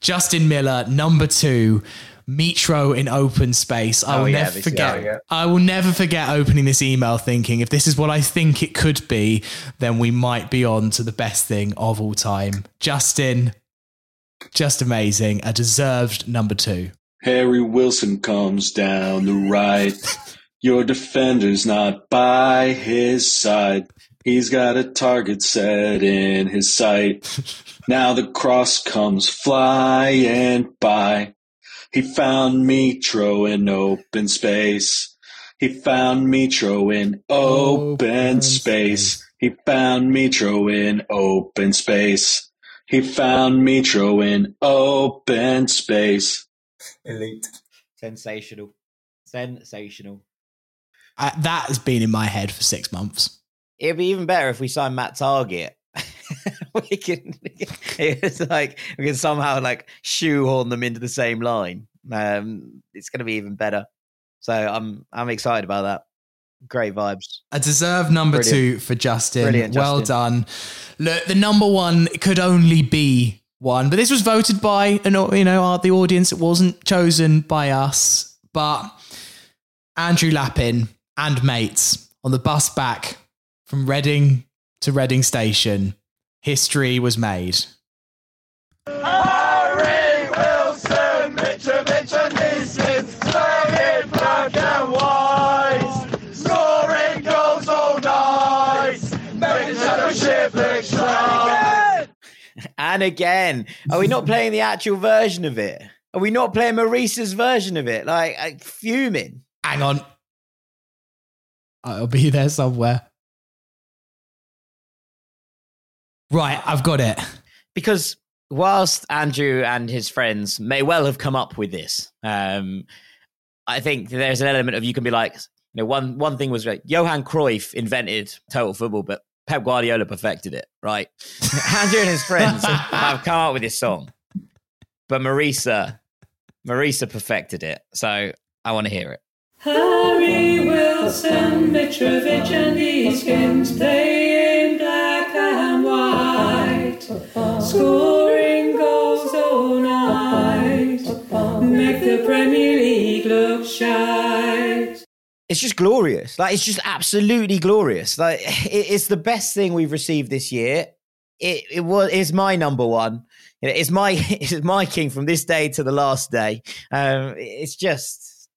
Justin Miller, number two. Mitro in open space. I Oh, will yeah, never forget. oh, yeah. I will never forget opening this email thinking if this is what I think it could be, then we might be on to the best thing of all time. Justin, just amazing. A deserved number two. Harry Wilson comes down the right. Your defender's not by his side. He's got a target set in his sight. Now the cross comes flying by. He found Mitro in open space. He found Mitro in open space. He found Mitro in open space. He found Mitro in open space. Elite. Sensational, sensational. Uh, that has been in my head for six months. It'd be even better if we signed Matt Targett. we can. It's like we can somehow like shoehorn them into the same line. Um, it's going to be even better. So I'm I'm excited about that. Great vibes. A deserved number Brilliant. two for Justin. Brilliant, well Justin. done. Look, the number one could only be one, but this was voted by an, you know our- the audience. It wasn't chosen by us, but Andrew Lappin and mates on the bus back from Reading to Reading Station. History was made. Harry Wilson, Mitrovic and Neeskens, playing black and white, scoring goals all night, making championship look strong. And again, are we not playing the actual version of it? Are we not playing Maurice's version of it? Like, like fuming. Hang on. I'll be there somewhere. Right, I've got it. because whilst Andrew and his friends may well have come up with this, um, I think there's an element of you can be like, you know, one one thing was like Johan Cruyff invented total football, but Pep Guardiola perfected it, right? Andrew and his friends have come up with this song, but Marisa, Marisa perfected it. So I want to hear it. Harry Wilson, Mitrovic and Easkins playing scoring goals all night, make the Premier League look shite. It's just glorious. Like it's just absolutely glorious. Like it's the best thing we've received this year. It it was is my number one. It's my it's my king from this day to the last day. Um, it's just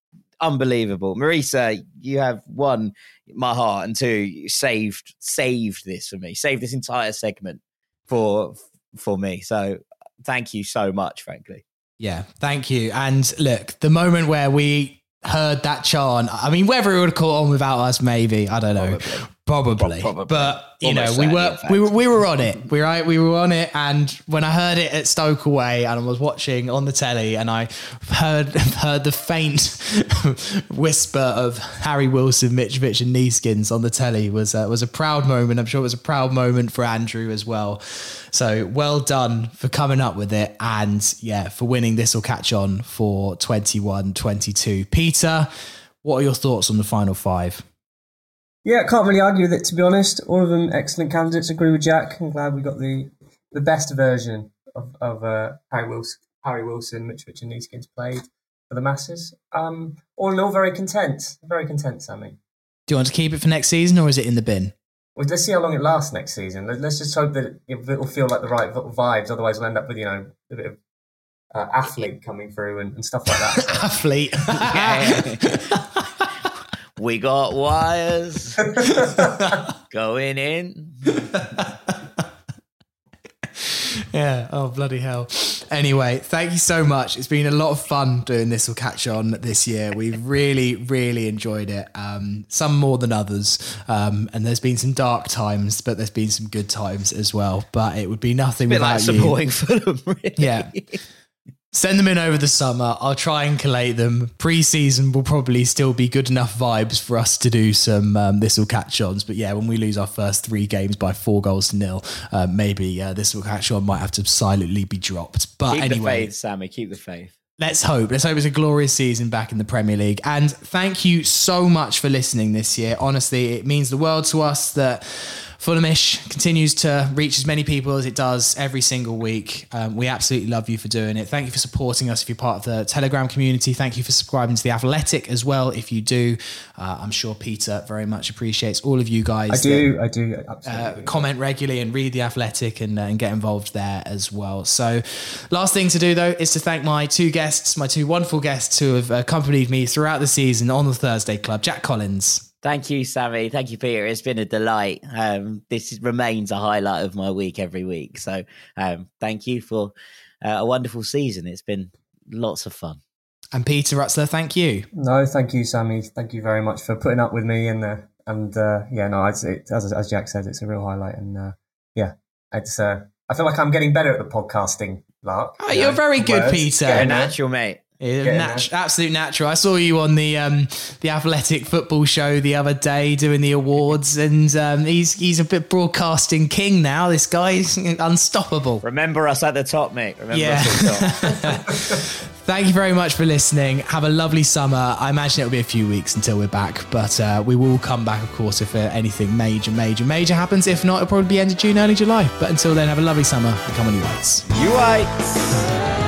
unbelievable. Marisa, you have won my heart, and two you saved saved this for me. Saved this entire segment for for me. So thank you so much. Frankly, Yeah, thank you. And look, the moment where we heard that chant, I mean, whether it would have caught on without us, maybe I don't know, probably. But you Almost know, we were we were we were on it. We right, we were on it. And when I heard it at Stoke away, and I was watching on the telly, and I heard heard the faint whisper of Harry Wilson, Mitrovic, and Neeskens on the telly was uh, was a proud moment. I'm sure it was a proud moment for Andrew as well. So well done for coming up with it and yeah, for winning this will catch on for 21 22. Peter, what are your thoughts on the final five? Yeah, can't really argue with it to be honest. All of them excellent candidates. Agree with Jack. I'm glad we got the the best version of, of uh, Harry Wilson, Harry Wilson, Mitrovic, and Neeskens played for the masses. Um, all in all, very content. Very content, Sammy. Do you want to keep it for next season or is it in the bin? Well, let's see how long it lasts next season. Let- Let's just hope that it, it will feel like the right vibes. Otherwise, we'll end up with you know a bit of uh, athlete coming through and, and stuff like that. Athlete. We got wires going in. yeah. Oh, bloody hell. Anyway, thank you so much. It's been a lot of fun doing this We'll catch on this year. We've really, really enjoyed it. Um, some more than others. Um, and there's been some dark times, but there's been some good times as well. But it would be nothing without like you. supporting Fulham, really. Yeah. Send them in over the summer. I'll try and collate them. Pre-season will probably still be good enough vibes for us to do some um, this will catch ons. But yeah, when we lose our first three games by four goals to nil, uh, maybe uh, this will catch on might have to silently be dropped. But Keep anyway, the faith, Sammy. Keep the faith. Let's hope. Let's hope it's a glorious season back in the Premier League. And thank you so much for listening this year. Honestly, it means the world to us that Fulhamish continues to reach as many people as it does every single week. Um, we absolutely love you for doing it. Thank you for supporting us if you're part of the Telegram community. Thank you for subscribing to The Athletic as well if you do. Uh, I'm sure Peter very much appreciates all of you guys. I that- do, I do, uh, comment regularly and read the athletic and, uh, and get involved there as well so last thing to do though is to thank my two guests my two wonderful guests who have accompanied me throughout the season on the thursday club jack collins Thank you, Sammy. Thank you, Peter. It's been a delight. Um, this is- remains a highlight of my week every week. So, um, thank you for uh, a wonderful season. It's been lots of fun. and peter rutzler thank you No, thank you, Sammy. Thank you very much for putting up with me and uh, and uh, yeah, no, it's, it, as as Jack said, it's a real highlight, and uh, yeah, it's. Uh, I feel like I'm getting better at the podcasting, Lark. Oh, you're very good, Peter. You're natural, mate. Yeah, Getting absolute natural. I saw you on the um, the athletic football show the other day doing the awards, and um, he's he's a bit broadcasting king now. This guy's unstoppable. Remember us at the top, mate. Remember Yeah. us at the top. Thank you very much for listening. Have a lovely summer. I imagine it'll be a few weeks until we're back, but uh, we will come back, of course, if uh, anything major, major, major happens. If not, it'll probably be end of June, early July. But until then, have a lovely summer and come on, you whites. You whites.